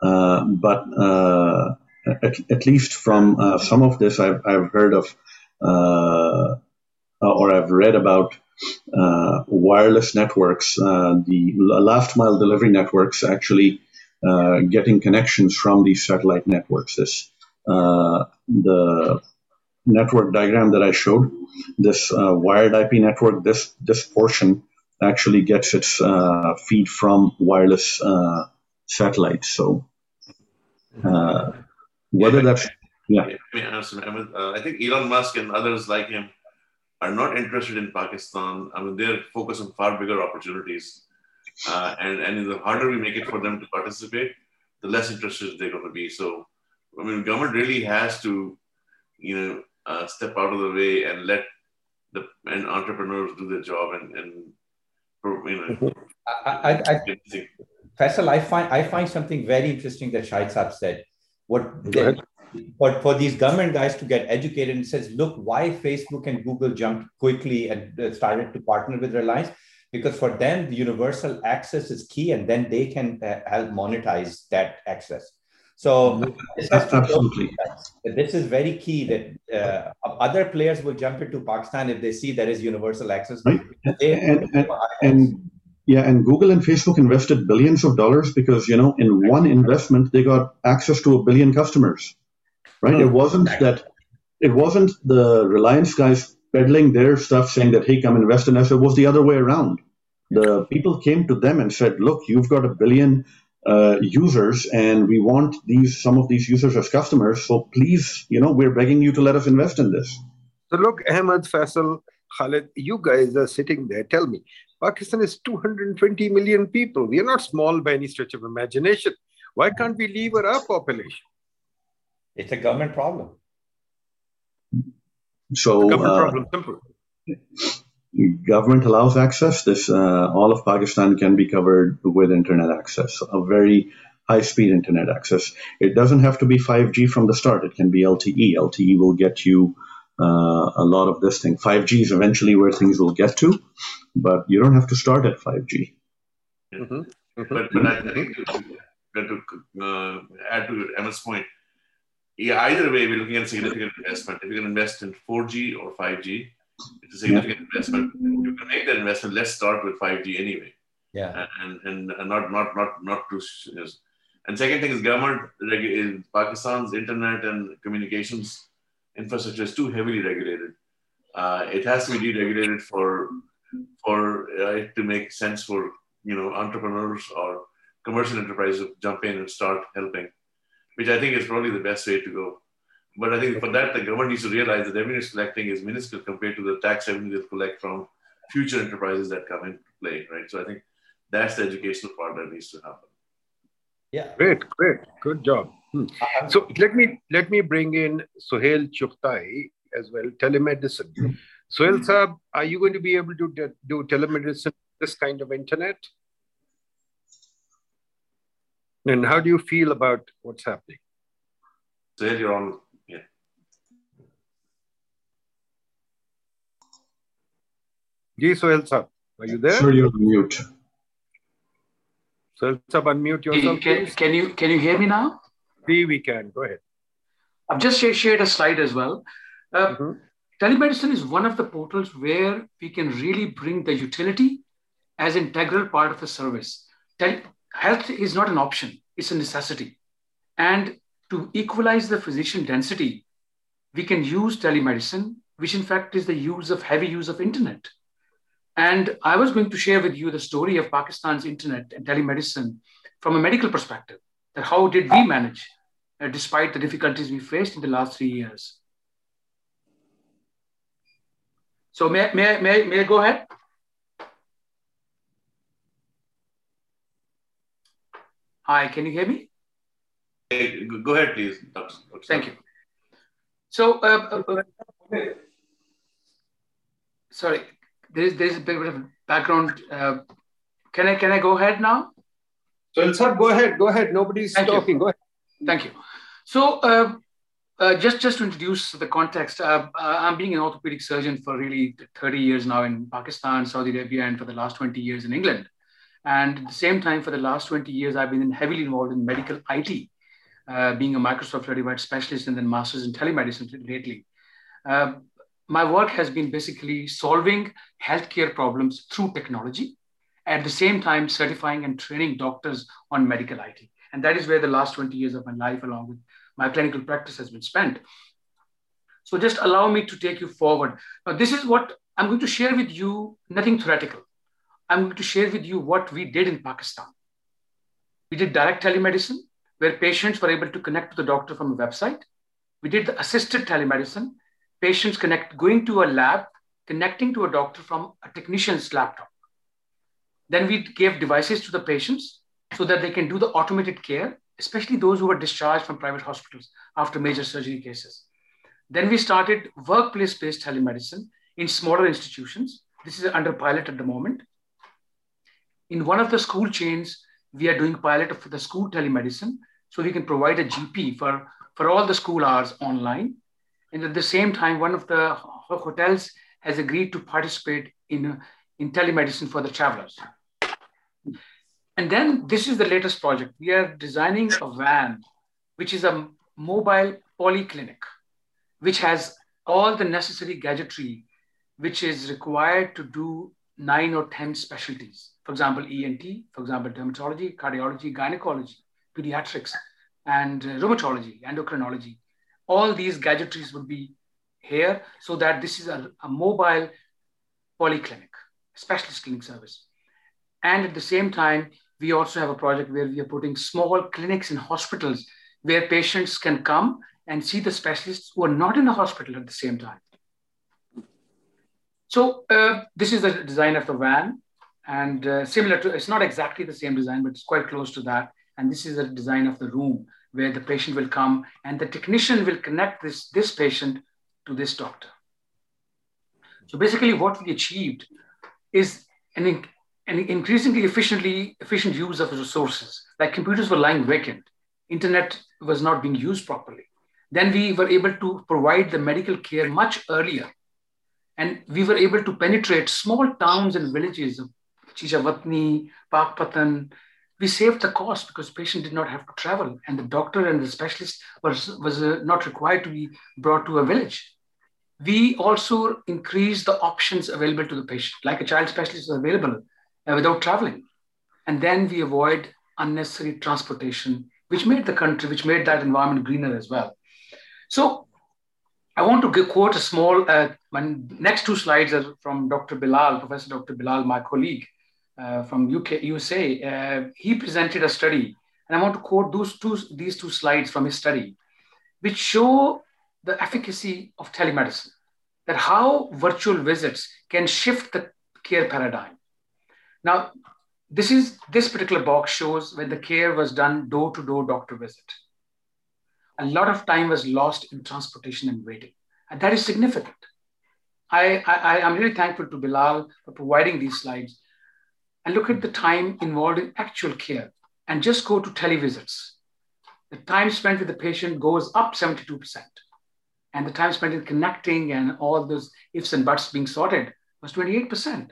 Uh, but uh, at, at, least from uh, some of this, I've, I've heard of uh, or I've read about wireless networks, the last mile delivery networks actually getting connections from these satellite networks. This the network diagram that I showed, this uh, wired IP network, this this portion actually gets its uh, feed from wireless uh, satellites. So uh, whether that's yeah, uh, I think Elon Musk and others like him are not interested in Pakistan. I mean, they're focused on far bigger opportunities, uh, and and the harder we make it for them to participate, the less interested they're going to be. So, I mean, government really has to, you know, uh, step out of the way and let the and entrepreneurs do their job and, and you know. I, I, I, Faisal, I find I find something very interesting that Shahid Saab said. What they, but for these government guys to get educated and says, look, why Facebook and Google jumped quickly and uh, started to partner with Reliance? Because for them, the universal access is key, and then they can uh, help monetize that access. So this, absolutely, this is very key that uh, other players will jump into Pakistan if they see there is universal access. Right. And, and, and, yeah, and Google and Facebook invested billions of dollars because you know in one investment they got access to a billion customers right? It wasn't that it wasn't the Reliance guys peddling their stuff saying that hey, come invest in us. It was the other way around. The people came to them and said, look, you've got a billion uh, users, and we want these some of these users as customers. So please, you know, we're begging you to let us invest in this. So look, Ahmed, Faisal, Khalid, you guys are sitting there. Tell me, Pakistan is 220 million people. We are not small by any stretch of imagination. Why can't we leave our population? It's a government problem. So, government uh, problem, simple. Government allows access. This uh, all of Pakistan can be covered with internet access, a very high-speed internet access. It doesn't have to be 5G from the start. It can be LTE. LTE will get you uh, a lot of this thing. 5G is eventually where things will get to, but you don't have to start at 5G. Mm-hmm. Mm-hmm. But, but I think to, to uh, add to Emma's point, yeah, either way, we're looking at significant investment. If you can invest in 4G or 5G, it's a significant yeah. investment. You can make that investment. Let's start with 5G anyway. Yeah. And and, and not not not not to. And second thing is government in Pakistan's internet and communications infrastructure is too heavily regulated. Uh, it has to be deregulated for for uh, it to make sense for you know entrepreneurs or commercial enterprises to jump in and start helping which I think is probably the best way to go. But I think for that, the government needs to realize that revenue collecting is minuscule compared to the tax revenue they collect from future enterprises that come into play, right? So I think that's the educational part that needs to happen. Yeah. Great, great, good job. Hmm. Uh-huh. So let me let me bring in Sohail Chughtai as well, telemedicine. Sohail Saab, are you going to be able to do telemedicine this kind of internet? And how do you feel about what's happening? So you're on. Yeah. Ji Sohail Saab, are you there? Sir, you're on mute. Sohail Saab, unmute yourself. Can, can, you, can you hear me now? See, we can. Go ahead. I've just shared a slide as well. Uh, mm-hmm. Telemedicine is one of the portals where we can really bring the utility as integral part of the service. Tele- health is not an option, it's a necessity. And to equalize the physician density, we can use telemedicine, which in fact is the use of heavy use of internet. And I was going to share with you the story of Pakistan's internet and telemedicine from a medical perspective. That how did we manage, uh, despite the difficulties we faced in the last three years? So may, may, may, may I go ahead? Hi, can you hear me? Hey, go ahead, please. Thank you. So, uh, uh, uh, sorry, there's there's a bit of background. Uh, can I can I go ahead now? So, sir, go ahead. Go ahead. Nobody's Thank talking. You. Go ahead. Thank you. So, uh, uh, just just to introduce the context, I'm being an orthopedic surgeon for really 30 years now in Pakistan, Saudi Arabia, and for the last 20 years in England. And at the same time, for the last 20 years, I've been heavily involved in medical IT, uh, being a Microsoft certified specialist and then master's in telemedicine lately. My work has been basically solving healthcare problems through technology, at the same time certifying and training doctors on medical IT. And that is where the last 20 years of my life, along with my clinical practice, has been spent. So just allow me to take you forward. Now, this is what I'm going to share with you, nothing theoretical. I'm going to share with you what we did in Pakistan. We did direct telemedicine, where patients were able to connect to the doctor from a website. We did the assisted telemedicine, patients connect going to a lab, connecting to a doctor from a technician's laptop. Then we gave devices to the patients so that they can do the automated care, especially those who were discharged from private hospitals after major surgery cases. Then we started workplace-based telemedicine in smaller institutions. This is under pilot at the moment in one of the school chains, we are doing pilot for the school telemedicine. So we can provide a GP for, for all the school hours online. And at the same time, one of the hotels has agreed to participate in, in telemedicine for the travelers. And then this is the latest project. We are designing a van, which is a mobile polyclinic, which has all the necessary gadgetry which is required to do nine or 10 specialties. For example, ENT, for example, dermatology, cardiology, gynecology, pediatrics, and uh, rheumatology, endocrinology. All these gadgetries would be here so that this is a, a mobile polyclinic, specialist clinic service. And at the same time, we also have a project where we are putting small clinics in hospitals where patients can come and see the specialists who are not in the hospital at the same time. So uh, this is the design of the van and uh, similar to, it's not exactly the same design, but it's quite close to that. And this is the design of the room where the patient will come and the technician will connect this, this patient to this doctor. So basically what we achieved is an, an increasingly efficiently efficient use of resources. Like computers were lying vacant, internet was not being used properly. Then we were able to provide the medical care much earlier. And we were able to penetrate small towns and villages of Chichawatni, Pakpattan. We saved the cost because the patient did not have to travel and the doctor and the specialist was, was uh, not required to be brought to a village. We also increased the options available to the patient, like a child specialist is available uh, without traveling. And then we avoid unnecessary transportation, which made the country, which made that environment greener as well. So I want to give, quote a small, uh, my next two slides are from Dr. Bilal, Professor Dr. Bilal, my colleague uh, from UK, USA. Uh, he presented a study, and I want to quote those two, these two slides from his study, which show the efficacy of telemedicine, that how virtual visits can shift the care paradigm. Now, this is this particular box shows when the care was done door-to-door doctor visit a lot of time was lost in transportation and waiting. And that is significant. I, I, I'm really thankful to Bilal for providing these slides. And look at the time involved in actual care and just go to televisits. The time spent with the patient goes up 72%. And the time spent in connecting and all those ifs and buts being sorted was 28%.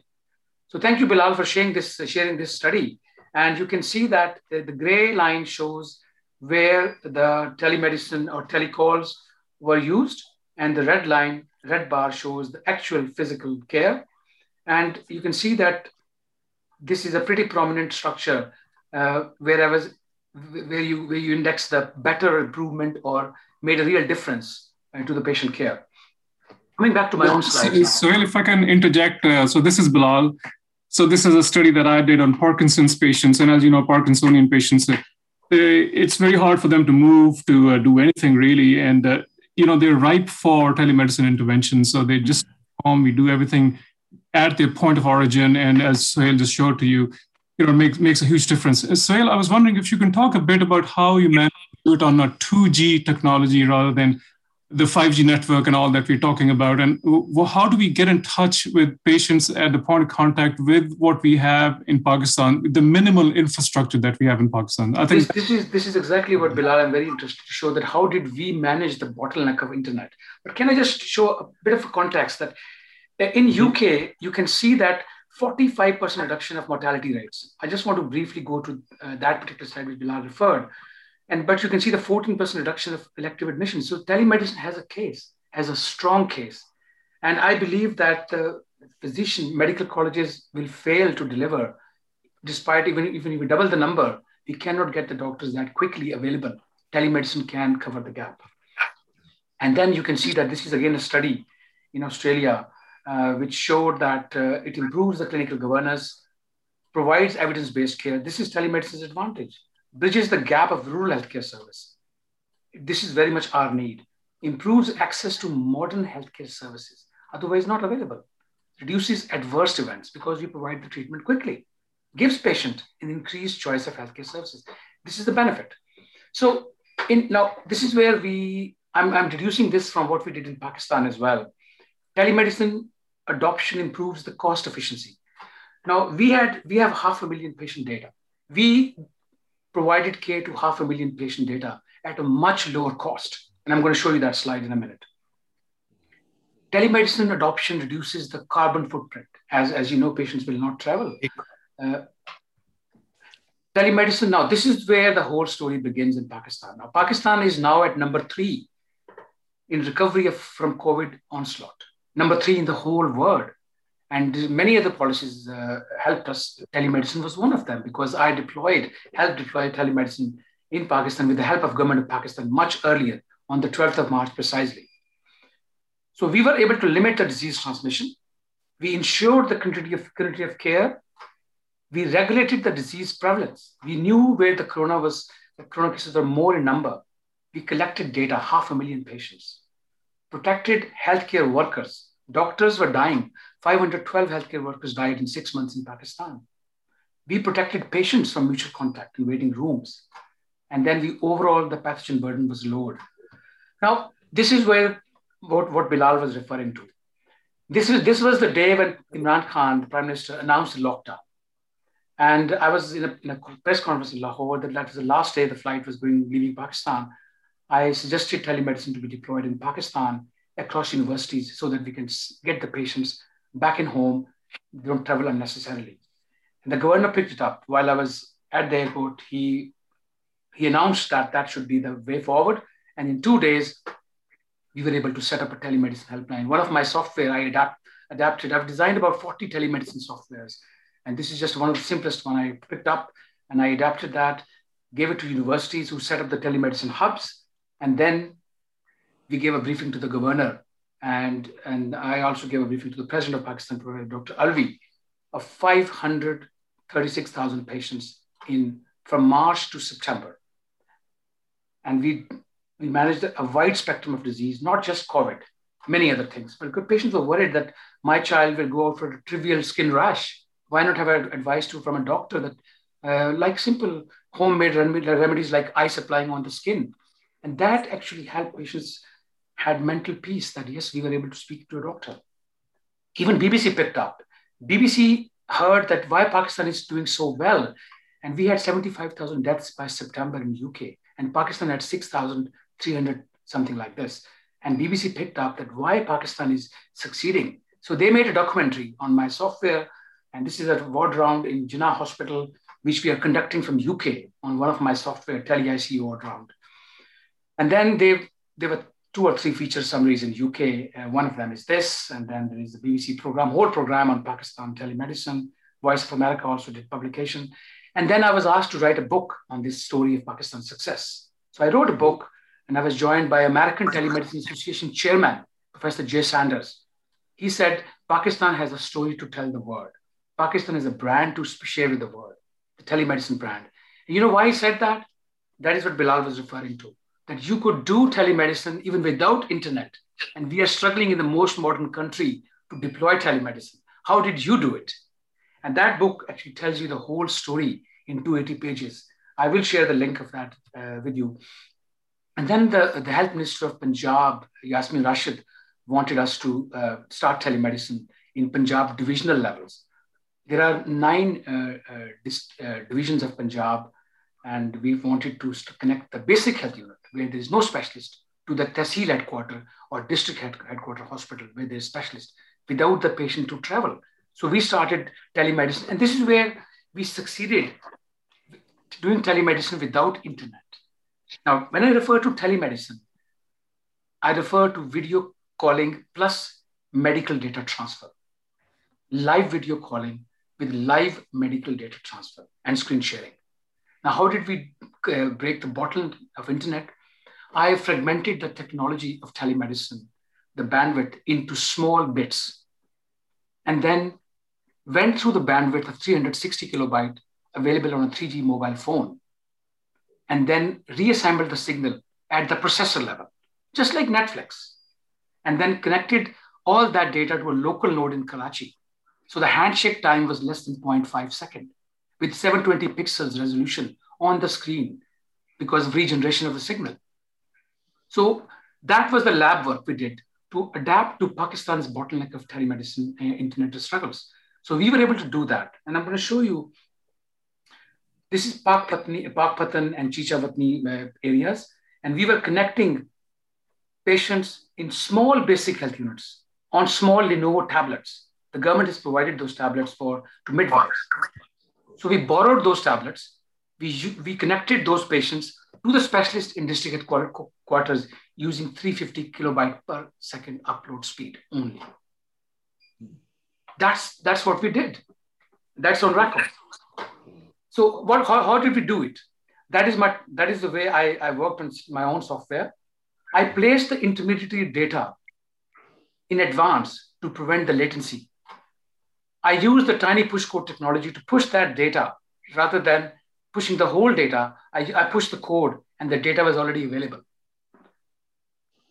So thank you, Bilal, for sharing this, sharing this study. And you can see that the, the gray line shows where the telemedicine or telecalls were used, and the red line, red bar shows the actual physical care. And you can see that this is a pretty prominent structure uh, where I was, where you where you index the better improvement or made a real difference uh, to the patient care. Coming back to my own slides. So, if I can interject, uh, so this is Bilal. So this is a study that I did on Parkinson's patients, and as you know, Parkinsonian patients it's very hard for them to move to uh, do anything really and uh, you know they're ripe for telemedicine intervention so they just home we do everything at their point of origin and as Sohail just showed to you you know makes makes a huge difference uh, Sohail I was wondering if you can talk a bit about how you do it on a 2G technology rather than the 5G network and all that we're talking about, and how do we get in touch with patients at the point of contact with what we have in Pakistan, the minimal infrastructure that we have in Pakistan? I think this, this is this is exactly what Bilal. I'm very interested to show that how did we manage the bottleneck of internet? But can I just show a bit of a context that in UK you can see that 45% reduction of mortality rates. I just want to briefly go to uh, that particular slide which Bilal referred and but you can see the 14% reduction of elective admissions. So telemedicine has a case, has a strong case. And I believe that the physician medical colleges will fail to deliver, despite even, even if we double the number, we cannot get the doctors that quickly available. Telemedicine can cover the gap. And then you can see that this is again a study in Australia, uh, which showed that uh, it improves the clinical governance, provides evidence-based care. This is telemedicine's advantage bridges the gap of rural healthcare service. This is very much our need. Improves access to modern healthcare services, otherwise not available. Reduces adverse events because we provide the treatment quickly. Gives patient an increased choice of healthcare services. This is the benefit. So in, now this is where we, I'm, I'm deducing this from what we did in Pakistan as well. Telemedicine adoption improves the cost efficiency. Now we had we have half a million patient data. We provided care to half a million patient data at a much lower cost. And I'm going to show you that slide in a minute. Telemedicine adoption reduces the carbon footprint. As, as you know, patients will not travel. Uh, telemedicine, now this is where the whole story begins in Pakistan. Now, Pakistan is now at number three in recovery of, from COVID onslaught, number three in the whole world. And many other policies uh, helped us. Telemedicine was one of them because I deployed, helped deploy telemedicine in Pakistan with the help of government of Pakistan much earlier on the 12th of March precisely. So we were able to limit the disease transmission. We ensured the continuity of, continuity of care. We regulated the disease prevalence. We knew where the corona was, the corona cases were more in number. We collected data, half a million patients, protected healthcare workers. Doctors were dying 512 healthcare workers died in six months in Pakistan. We protected patients from mutual contact in waiting rooms. And then we overall, the pathogen burden was lowered. Now, this is where what, what Bilal was referring to. This, is, this was the day when Imran Khan, the Prime Minister, announced the lockdown. And I was in a, in a press conference in Lahore, that, that was the last day the flight was going leaving Pakistan. I suggested telemedicine to be deployed in Pakistan across universities so that we can get the patients back in home, they don't travel unnecessarily. And the governor picked it up while I was at the airport. He he announced that that should be the way forward. And in two days, we were able to set up a telemedicine helpline. One of my software I adapt, adapted. I've designed about 40 telemedicine softwares. And this is just one of the simplest one I picked up and I adapted that, gave it to universities who set up the telemedicine hubs. And then we gave a briefing to the governor and, and I also gave a briefing to the president of Pakistan, Dr. Alvi, of 536,000 patients in from March to September. And we, we managed a wide spectrum of disease, not just COVID, many other things. But patients were worried that my child will go out for a trivial skin rash. Why not have advice to from a doctor that, uh, like simple homemade remedies like ice applying on the skin, and that actually helped patients had mental peace that yes, we were able to speak to a doctor. Even BBC picked up. BBC heard that why Pakistan is doing so well. And we had 75,000 deaths by September in UK, and Pakistan had 6,300, something like this. And BBC picked up that why Pakistan is succeeding. So they made a documentary on my software, and this is a ward round in Jinnah Hospital, which we are conducting from UK on one of my software, TeleIC ward round. And then they, they were two or three feature summaries in UK. Uh, one of them is this, and then there is the BBC program, whole program on Pakistan telemedicine. Voice of America also did publication. And then I was asked to write a book on this story of Pakistan's success. So I wrote a book, and I was joined by American Telemedicine Association chairman, Professor Jay Sanders. He said, Pakistan has a story to tell the world. Pakistan is a brand to share with the world, the telemedicine brand. And you know why he said that? That is what Bilal was referring to that you could do telemedicine even without internet. And we are struggling in the most modern country to deploy telemedicine. How did you do it? And that book actually tells you the whole story in 280 pages. I will share the link of that uh, with you. And then the, the health minister of Punjab, Yasmin Rashid, wanted us to uh, start telemedicine in Punjab divisional levels. There are nine uh, uh dis- uh, divisions of Punjab, and we wanted to connect the basic health unit where there is no specialist to the Tehsil headquarter or district headquarter hospital where there is specialist without the patient to travel. So we started telemedicine, and this is where we succeeded doing telemedicine without internet. Now, when I refer to telemedicine, I refer to video calling plus medical data transfer, live video calling with live medical data transfer and screen sharing. Now, how did we uh, break the bottle of internet? I fragmented the technology of telemedicine, the bandwidth, into small bits, and then went through the bandwidth of 360 kilobyte available on a 3G mobile phone, and then reassembled the signal at the processor level, just like Netflix, and then connected all that data to a local node in Karachi. So the handshake time was less than 0.5 second with 720 pixels resolution on the screen because of regeneration of the signal. So that was the lab work we did to adapt to Pakistan's bottleneck of telemedicine uh, internet struggles. So we were able to do that. And I'm going to show you This is Pakpatni, Pakpattan and Chichawatni uh, areas. And we were connecting patients in small basic health units on small Lenovo tablets. The government has provided those tablets for to midwives. So we borrowed those tablets. We, we connected those patients to the specialist in district quarters using 350 kilobyte per second upload speed only. That's, that's what we did. That's on record. So what, how, how did we do it? That is, my, that is the way I, I worked on my own software. I placed the intermediary data in advance to prevent the latency. I used the tiny push code technology to push that data rather than pushing the whole data. I, I pushed the code and the data was already available.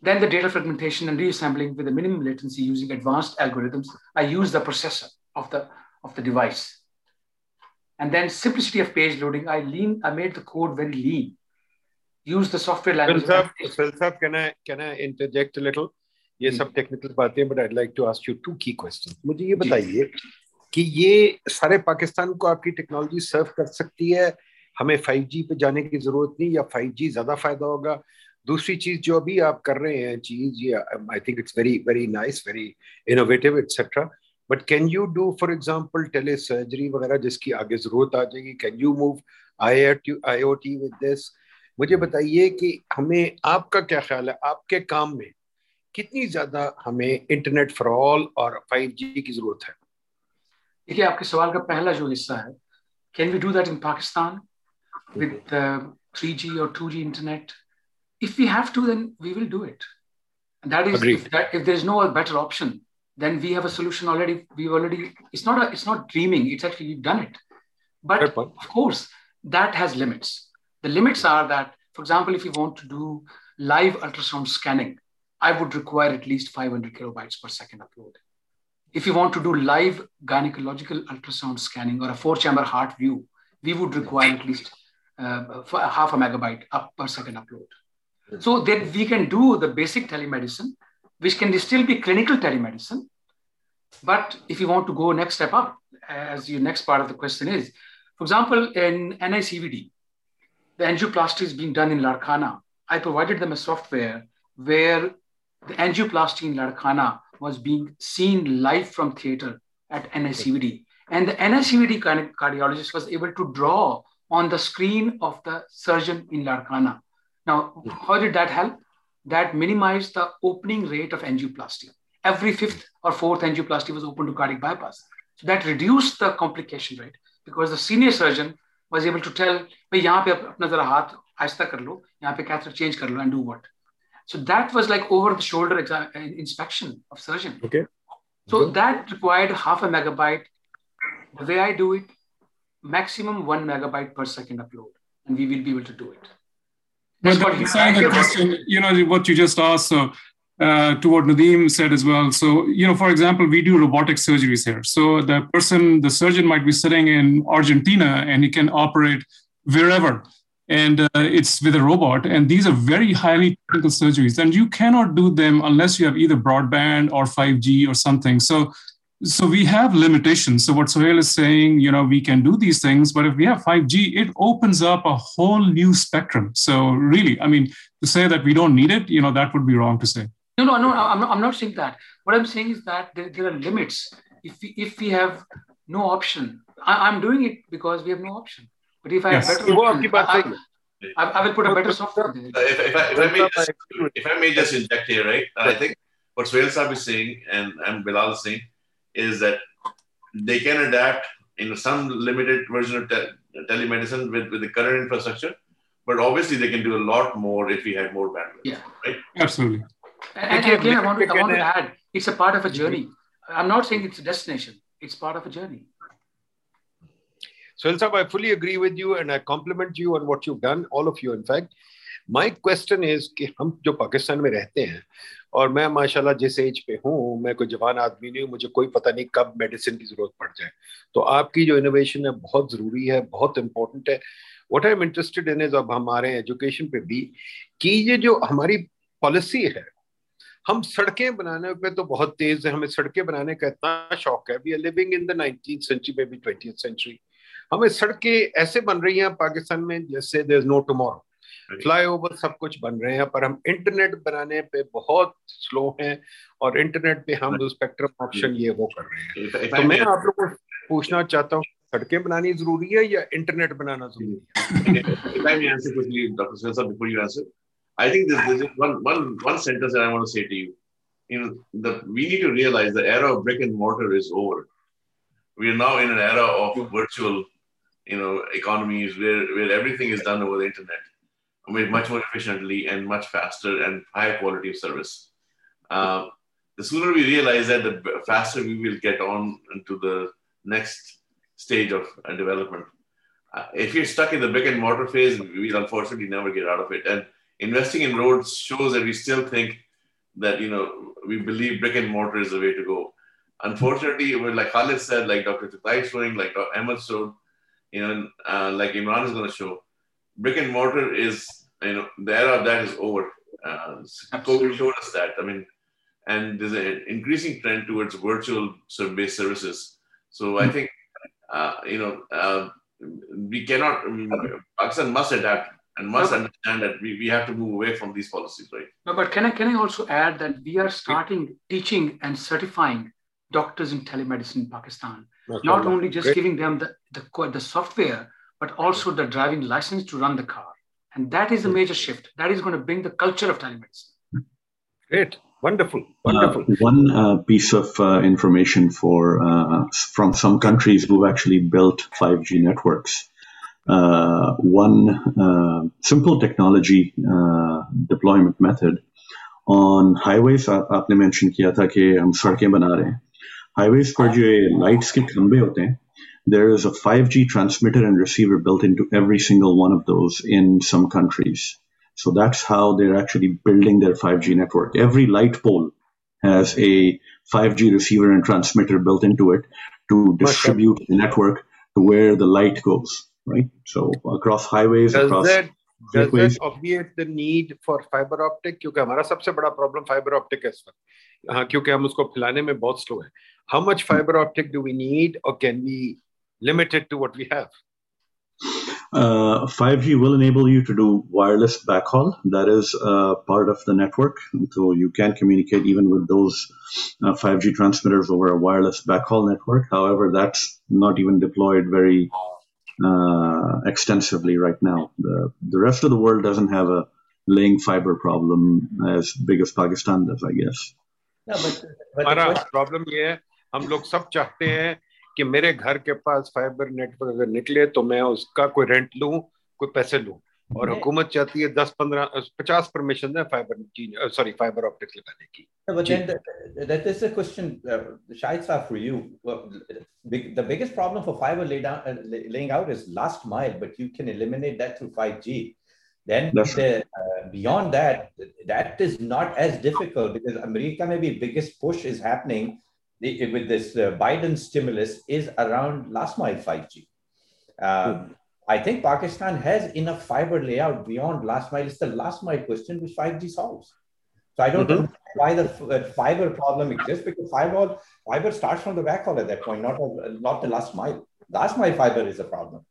Then the data fragmentation and reassembling with a minimum latency using advanced algorithms. I use the processor of the, of the device. And then simplicity of page loading. I lean, I made the code very lean. Use the software language. Phil can I can I interject a little? ये सब technical बातें but I like to ask you two की question मुझे ये बताइए कि ये सारे पाकिस्तान को आपकी टेक्नोलॉजी सर्व कर सकती है। हमें 5G पे जाने की ज़रूरत नहीं, या 5G ज़्यादा फ़ायदा होगा। दूसरी चीज़ जो अभी आप कर रहे हैं चीज़, ये I think it's very very nice very innovative etcetera but can you do for example tele surgery वगैरह, जिसकी आगे ज़रूरत आ जाएगी? Can you move I O T with this मुझे बताइए कि हमें, आपका क्या ख्याल है? आपके काम में कितनी ज़्यादा हमें इंटरनेट फॉर ऑल और 5G की ज़रूरत है? देखिए आपके सवाल का पहला जो हिस्सा है can we do that in Pakistan with 3G or 2G internet if we have to, then we will do it. And that is if, that, if there's no better option, then we have a solution already. We've already. It's not a. It's not dreaming. It's actually we've done it. But of course, that has limits. The limits are that, for example, if you want to do live ultrasound scanning, I would require at least 500 kilobytes per second upload. If you want to do live gynecological ultrasound scanning or a four-chamber heart view, we would require at least uh, half a megabyte up per second upload. So that we can do the basic telemedicine, which can still be clinical telemedicine. But if you want to go next step up, as your next part of the question is, for example, in NICVD, the angioplasty is being done in Larkana. I provided them a software where the angioplasty in Larkana was being seen live from theater at NICVD. And the NICVD cardiologist was able to draw on the screen of the surgeon in Larkana now, how did that help? That minimized the opening rate of angioplasty. Every fifth or fourth angioplasty was open to cardiac bypass. So that reduced the complication rate because the senior surgeon was able to tell, भाई यहाँ पे अपना जरा हाथ आहिस्ता कर लो, यहाँ पे catheter change कर लो and do what. so that was like over the shoulder inspection of surgeon. Okay. So okay. that required half a megabyte. The way I do it, maximum one megabyte per second upload, and we will be able to do it. But beside the question, you know, what you just asked, so uh, to what Nadeem said as well. So, you know, for example, we do robotic surgeries here. So the person, the surgeon might be sitting in Argentina and he can operate wherever. And uh, it's with a robot. And these are very highly technical surgeries. And you cannot do them unless you have either broadband or 5G or something. So so we have limitations. So what Sohail is saying, you know, we can do these things, but if we have 5G, it opens up a whole new spectrum. So really, I mean, to say that we don't need it, you know, that would be wrong to say. No, no, no, I'm not, I'm not saying that. What I'm saying is that there, there are limits. If we, if we have no option, I, am doing it because we have no option. But if I yes. have better option, I, I, I, will put a better software. If, if, I, if, I may just, if I may just inject here, right? I think what Sohail Saab is saying and, and Bilal is saying, is that they can adapt in some limited version of te- telemedicine with, with the current infrastructure, but obviously they can do a lot more if we had more bandwidth. Yeah, right. Absolutely. And, and again, I want, to, I want to add, it's a part of a journey. I'm not saying it's a destination; it's part of a journey. So, Elsab, I fully agree with you, and I compliment you on what you've done, all of you, in fact. My question is कि हम जो पाकिस्तान में रहते हैं और मैं माशाल्लाह जिस एज पे हूँ मैं कोई जवान आदमी नहीं हूँ मुझे कोई पता नहीं कब मेडिसिन की ज़रूरत पड़ जाए। तो आपकी जो इनोवेशन है बहुत ज़रूरी है बहुत इंपॉर्टेंट है। What I am interested in is अब हमारे एजुकेशन पे भी कि ये जो हमारी पॉलिसी है हम सड़कें बनाने पे तो बहुत तेज है हमें सड़कें बनाने का इतना शौक है। We are living in the nineteen century में भी ट्वेंटी सेंचुरी हमें सड़कें ऐसे बन रही हैं पाकिस्तान में जैसे there is no tomorrow flyover सब कुछ बन रहे हैं पर हम इंटरनेट बनाने पे बहुत स्लो हैं और इंटरनेट पे हम स्पेक्ट्रम ऑप्शन ये वो कर रहे हैं तो मैं आप लोग को पूछना चाहता हूँ सड़कें बनानी ज़रूरी है या इंटरनेट बनाना ज़रूरी है I think there's, there's one, one, one sentence that I want to say to you. You know, the, we need to realize the era of brick and mortar is over. We are now in an era of virtual, you know, economies where, where everything is done over the internet. made much more efficiently and much faster and higher quality of service. Uh, the sooner we realize that, the faster we will get on into the next stage of uh, development. Uh, if you're stuck in the brick and mortar phase, we'll unfortunately never get out of it. And investing in roads shows that we still think that, you know, we believe brick and mortar is the way to go. Unfortunately, like Khalid said, like Dr. Tatai showing, like Ahmed showed, you know, uh, like Imran is going to show, brick and mortar is, you know, the era of that is over. Uh, COVID showed us that. I mean, and there's an increasing trend towards virtual based services. So I think, uh, you know, uh, we cannot, I mean, Pakistan must adapt and must no, understand that we, we have to move away from these policies, right? No, but can I, can I also add that we are starting teaching and certifying doctors in telemedicine in Pakistan, not only just Great. giving them the, the, the software, but also the driving license to run the car. And that is a hmm. major shift. That is going to bring the culture of telemedicine. Great. Wonderful. Uh, Wonderful. Uh, one uh, piece of uh, information for uh, from some countries who've actually built 5G networks. Uh, one simple technology deployment method on highways. आपने mention किया था कि हम सड़कें बना रहे हैं. Highways पर जो lights के खंबे होते हैं, there is a 5G transmitter and receiver built into every single one of those in some countries. So that's how they're actually building their 5G network. Every light pole has a 5G receiver and transmitter built into it to distribute the network to where the light goes, right? So across highways, does across that, does that obviate the need for fiber optic? क्योंकि हमारा सबसे बड़ा problem fiber optic है इस वक्त हाँ क्योंकि हम उसको फैलाने में बहुत slow है. How much fiber optic do we need, or can we limited to what we have. Uh, 5G will enable you to do wireless backhaul. That is uh, part of the network. So you can communicate even with those uh, 5G transmitters over a wireless backhaul network. However, that's not even deployed very uh, extensively right now. The, the rest of the world doesn't have a laying fiber problem as big as Pakistan does, I guess. Yeah, but, but problem here, हम लोग सब चाहते हैं कि मेरे घर के पास fibre network अगर निकले तो मैं उसका कोई रेंट लू कोई पैसे लू। और हुकूमत चाहती है दस पंद्रह पचास परमिशन है फाइबर सॉरी फाइबर ऑप्टिक्स लगाने की। Biggest problem for last mile but you eliminate that through 5G then uh, beyond that that is not as difficult because america may be biggest push is happening the, with this uh, Biden stimulus is around last mile 5G. Um, I think Pakistan has enough fiber layout beyond last mile. It's the last mile question which 5G solves. So I don't mm-hmm. know why the uh, fiber problem exists because fiber fiber starts from the backhaul at that point, not not the last mile. Last mile fiber is a problem.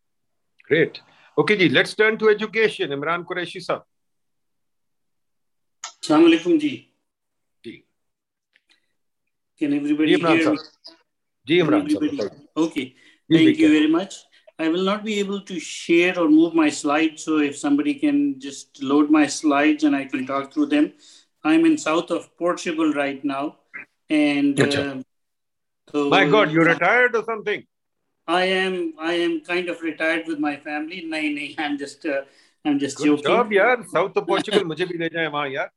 Great. Okay, ji, let's turn to education. Imran Qureshi sir. Assalamu alaikum ji. Can everybody hear me? Ji Imran, Okay. Thank you very much. I will not be able to share or move my slides. So if somebody can just load my slides and I can talk through them. I'm in south of Portugal right now. And uh, so, my God, you retired or something? I am I am kind of retired with my family. No, no, I'm just uh, I'm just Good joking. job, यार. South of Portugal, मुझे भी ले जाए वहाँ यार.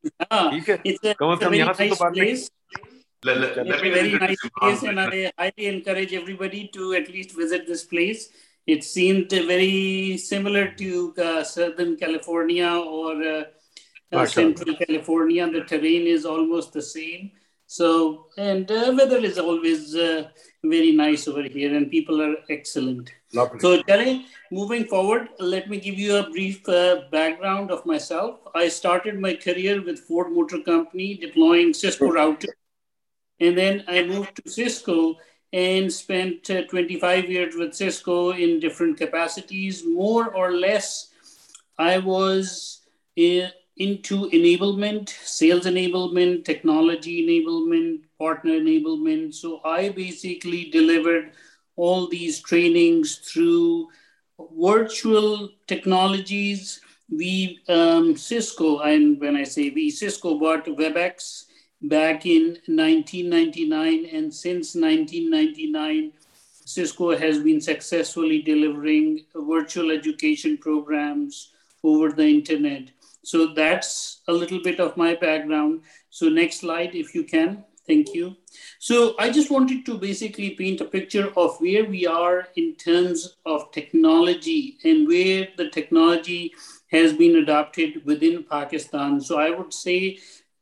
ठीक है. It's a, it's a very nice place. Let, let, let a very nice place, and I highly encourage everybody to at least visit this place. It seemed very similar to uh, Southern California or uh, uh, Central California. The terrain is almost the same. So, and uh, weather is always uh, very nice over here, and people are excellent. Lovely. So, Charlie, moving forward, let me give you a brief uh, background of myself. I started my career with Ford Motor Company deploying Cisco routers and then I moved to Cisco and spent uh, 25 years with Cisco in different capacities. More or less, I was in, into enablement, sales enablement, technology enablement, partner enablement. So I basically delivered all these trainings through virtual technologies. We, um, Cisco, and when I say we, Cisco bought WebEx back in 1999. And since 1999, Cisco has been successfully delivering virtual education programs over the internet. So that's a little bit of my background. So next slide, if you can. Thank you. So I just wanted to basically paint a picture of where we are in terms of technology and where the technology has been adopted within Pakistan. So I would say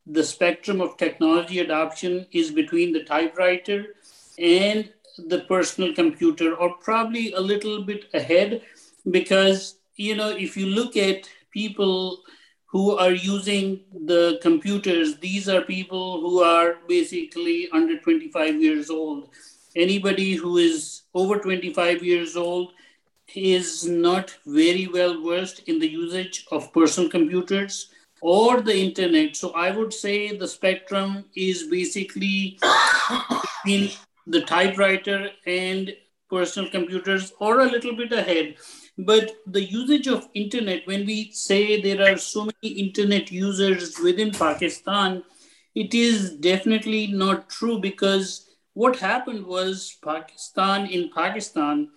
the spectrum of technology adoption is between the typewriter and the personal computer, or probably a little bit ahead, because you know if you look at people who are using the computers, these are people who are basically under 25 years old. Anybody who is over 25 years old is not very well versed in the usage of personal computers or the internet. So I would say the spectrum is basically in the typewriter and personal computers or a little bit ahead. But the usage of internet, when we say there are so many internet users within Pakistan, it is definitely not true because what happened was Pakistan in Pakistan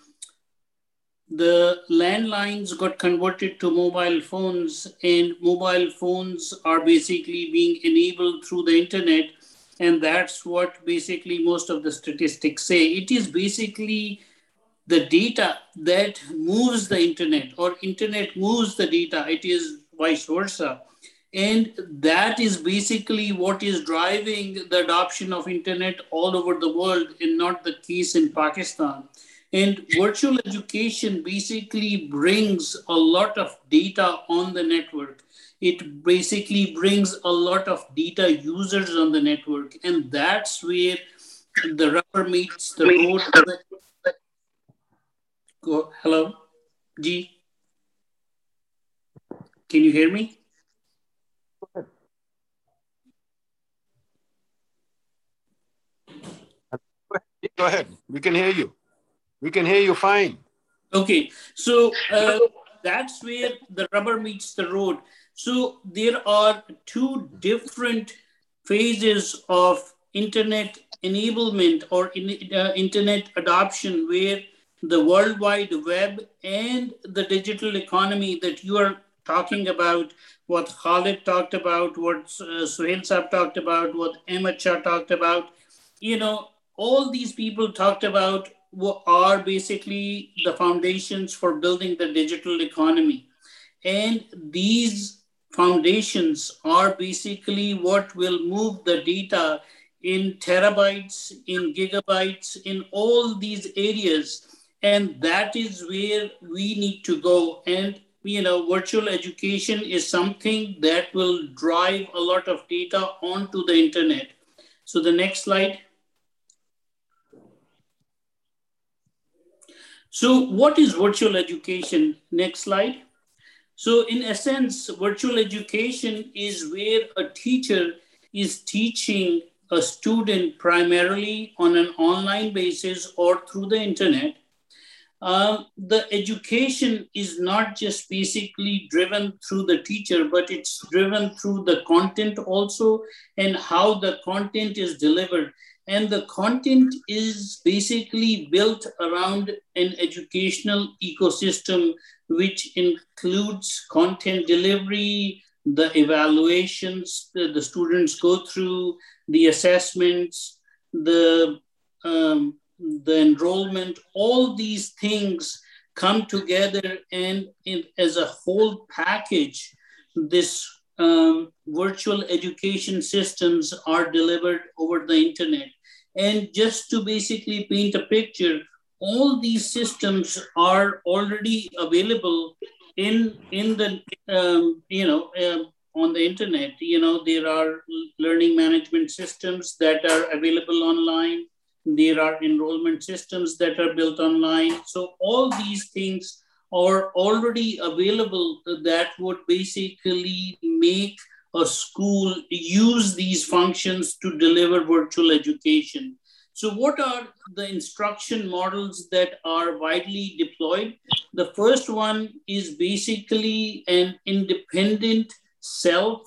the landlines got converted to mobile phones and mobile phones are basically being enabled through the internet and that's what basically most of the statistics say. It is basically the data that moves the internet or internet moves the data it is vice versa. And that is basically what is driving the adoption of internet all over the world and not the case in pakistan and virtual education basically brings a lot of data on the network. It basically brings a lot of data users on the network. And that's where the rubber meets the road. Go, hello, G. Can you hear me? Go ahead. We can hear you. We can hear you fine. Okay, so uh, that's where the rubber meets the road. So there are two different phases of internet enablement or in, uh, internet adoption where the World Wide Web and the digital economy that you are talking about, what Khalid talked about, what uh, Suhail Saab talked about, what Ahmed Shah talked about, you know, all these people talked about are basically the foundations for building the digital economy. And these foundations are basically what will move the data in terabytes, in gigabytes, in all these areas. And that is where we need to go. And you know, virtual education is something that will drive a lot of data onto the internet. So the next slide. So what is virtual education? Next slide. So in essence, virtual education is where a teacher is teaching a student primarily on an online basis or through the internet. Uh, the education is not just basically driven through the teacher, but it's driven through the content also and how the content is delivered. And the content is basically built around an educational ecosystem, which includes content delivery, the evaluations that the students go through, the assessments, the, um, the enrollment, all these things come together and in, as a whole package, this um, virtual education systems are delivered over the internet. And just to basically paint a picture, all these systems are already available in in the um, you know uh, on the internet. You know there are learning management systems that are available online. There are enrollment systems that are built online. So all these things are already available that would basically make a school use these functions to deliver virtual education. So, what are the instruction models that are widely deployed? The first one is basically an independent self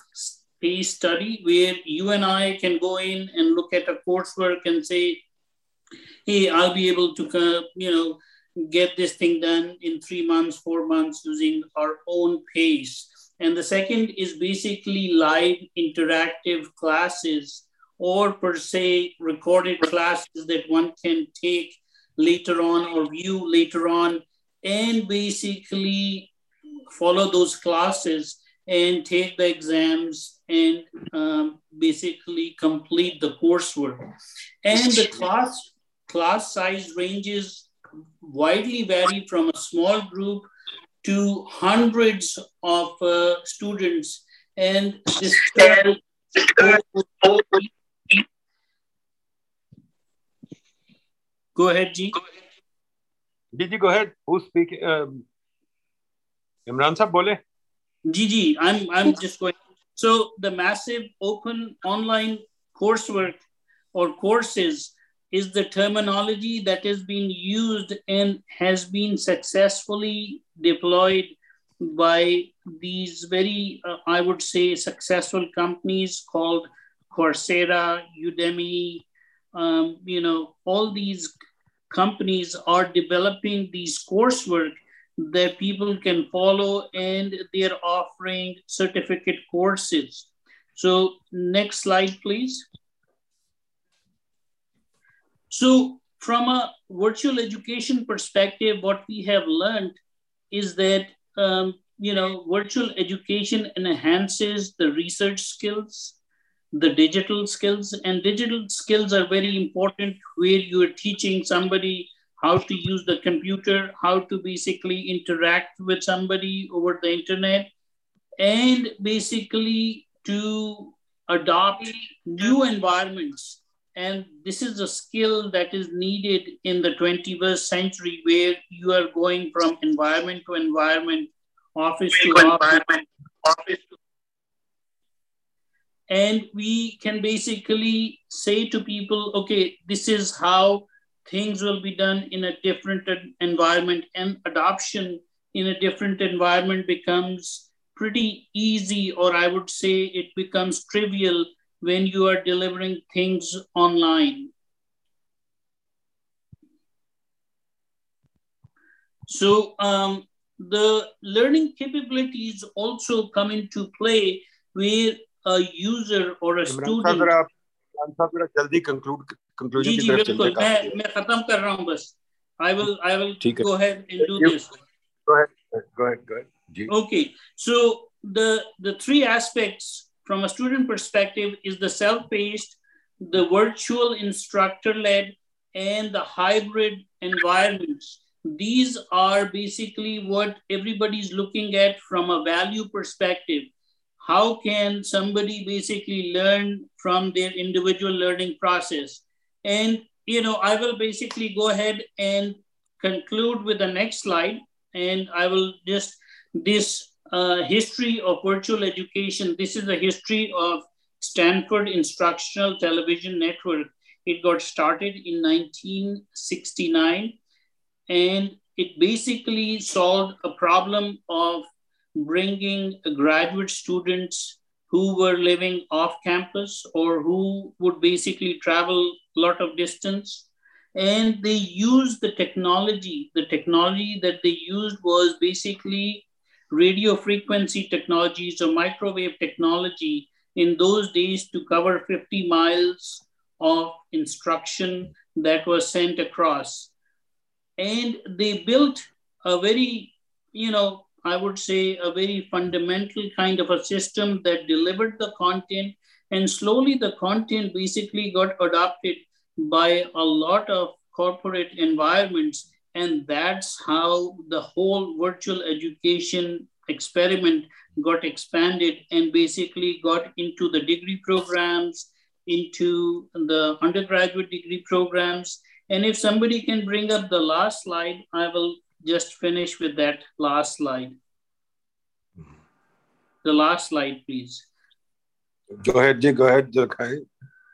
paced study where you and I can go in and look at a coursework and say, hey, I'll be able to, you know, get this thing done in three months, four months using our own pace. And the second is basically live interactive classes or per se recorded classes that one can take later on or view later on and basically follow those classes and take the exams and um, basically complete the coursework. And the class class size ranges widely vary from a small group to hundreds of uh, students. And this Go ahead, G. Gigi, go ahead. Who's speaking? Um, Imran sahab bole. Gigi, I'm, I'm just going. So the massive open online coursework or courses is the terminology that has been used and has been successfully deployed by these very, uh, I would say, successful companies called Coursera, Udemy. Um, you know, all these companies are developing these coursework that people can follow and they're offering certificate courses. So next slide, please. So from a virtual education perspective, what we have learned is that um, you know virtual education enhances the research skills, the digital skills, and digital skills are very important where you are teaching somebody how to use the computer, how to basically interact with somebody over the internet, and basically to adopt new environments and this is a skill that is needed in the 21st century where you are going from environment to environment, office to office. office and we can basically say to people, okay, this is how things will be done in a different environment, and adoption in a different environment becomes pretty easy, or I would say it becomes trivial when you are delivering things online. So um, the learning capabilities also come into play where a user or a student. जल्दी conclude conclusion जी जी बिल्कुल मैं मैं खत्म कर रहा हूँ बस I will I will go ahead and do this. Go ahead. Go ahead. Go ahead. Okay. So the the three aspects from a student perspective is the self-paced, the virtual instructor-led, and the hybrid environments. These are basically what everybody's looking at from a value perspective. How can somebody basically learn from their individual learning process? And you know, I will basically go ahead and conclude with the next slide. And I will just this uh, history of virtual education. This is the history of Stanford Instructional Television Network. It got started in 1969 and it basically solved a problem of bringing graduate students who were living off campus or who would basically travel a lot of distance and they used the technology the technology that they used was basically radio frequency technologies or microwave technology in those days to cover 50 miles of instruction that was sent across. And they built a very, you know, I would say a very fundamental kind of a system that delivered the content. And slowly the content basically got adopted by a lot of corporate environments and that's how the whole virtual education experiment got expanded and basically got into the degree programs, into the undergraduate degree programs. And if somebody can bring up the last slide, I will just finish with that last slide. The last slide, please. Go ahead, Ji. Go ahead, Jakai.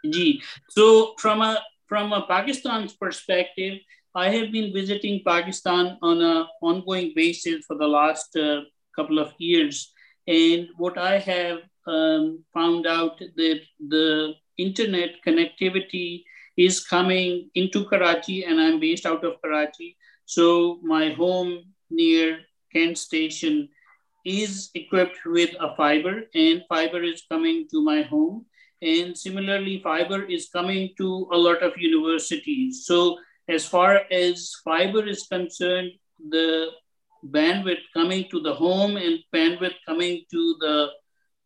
Ji. So from a from a Pakistan's perspective, I have been visiting Pakistan on an ongoing basis for the last uh, couple of years. And what I have um, found out that the internet connectivity is coming into Karachi, and I'm based out of Karachi. So my home near Cantt Station is equipped with a fiber, and fiber is coming to my home. And similarly, fiber is coming to a lot of universities. So as far as fiber is concerned, the bandwidth coming to the home and bandwidth coming to the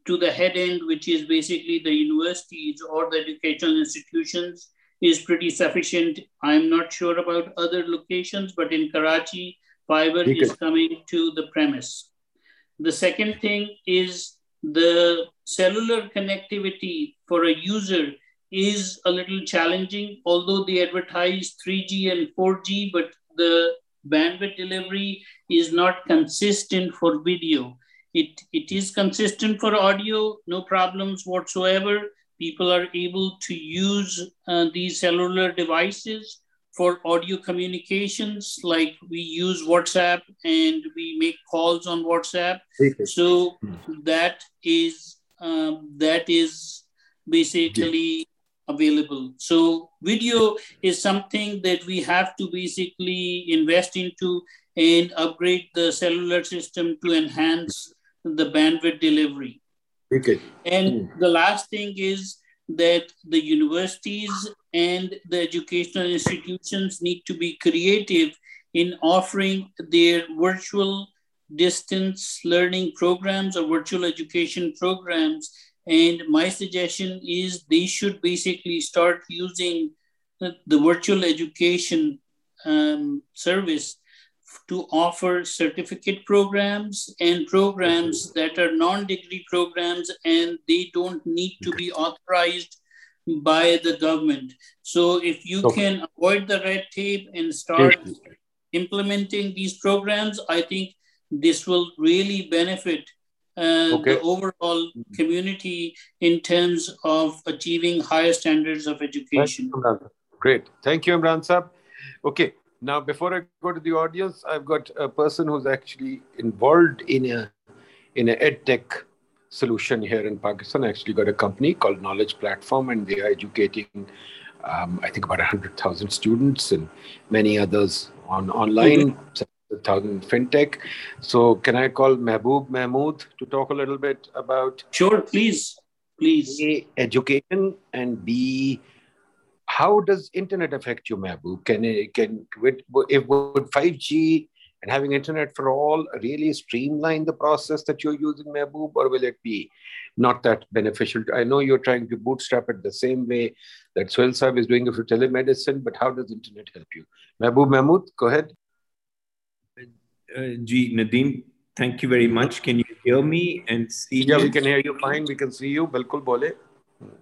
to the head end, which is basically the universities or the educational institutions, is pretty sufficient. I'm not sure about other locations, but in Karachi, fiber is coming to the premise. The second thing is the cellular connectivity for a user is a little challenging, although they advertise 3G and 4G, but the bandwidth delivery is not consistent for video. It, it is consistent for audio, no problems whatsoever. People are able to use uh, these cellular devices for audio communications, like we use WhatsApp and we make calls on WhatsApp. So that is um, that is basically available. So video is something that we have to basically invest into and upgrade the cellular system to enhance the bandwidth delivery. Okay. And mm. the last thing is that the universities and the educational institutions need to be creative in offering their virtual distance learning programs or virtual education programs and my suggestion is they should basically start using the, the virtual education um, service to offer certificate programs and programs that are non-degree programs and they don't need to be authorized by the government. So if you okay. can avoid the red tape and start implementing these programs, I think this will really benefit uh, okay. the overall community in terms of achieving higher standards of education. Thank Great. Thank you, Imran Saab. Okay, now before I go to the audience, I've got a person who's actually involved in a in a ed tech solution here in Pakistan. I actually got a company called Knowledge Platform, and they are educating, um, I think, about 100,000 students and many others on online. Thousand fintech. So can I call Mehboob Mahmood to talk a little bit about? Sure, please, please. A, education and B, how does internet affect you, Mehboob? Can it, can with, if would five G and having internet for all really streamline the process that you're using, Mehboob, or will it be not that beneficial? I know you're trying to bootstrap it the same way that Suhail Saab is doing it for telemedicine, but how does internet help you? Mehboob Mahmood, go ahead. Uh, G. Nadeem, thank you very much. Can you hear me and see Yeah, me? we can hear you fine. We can see you. Bilkul bole.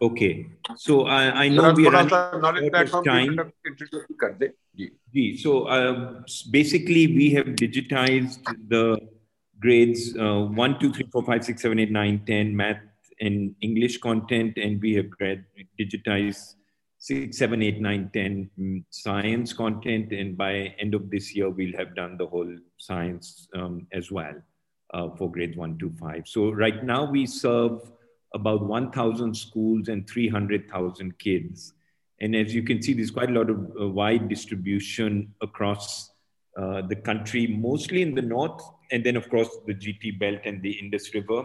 Okay. So I, I know we are running out of time. So uh, basically, we have digitized the grades uh, 1, 2, 3, 4, 5, 6, 7, 8, 9, 10, math and English content, and we have digitized six, seven, eight, nine, 10 mm, science content. And by end of this year, we'll have done the whole science um, as well uh, for grades one to five. So right now we serve about 1,000 schools and 300,000 kids. And as you can see, there's quite a lot of uh, wide distribution across uh, the country, mostly in the north, and then of course the GT belt and the Indus River.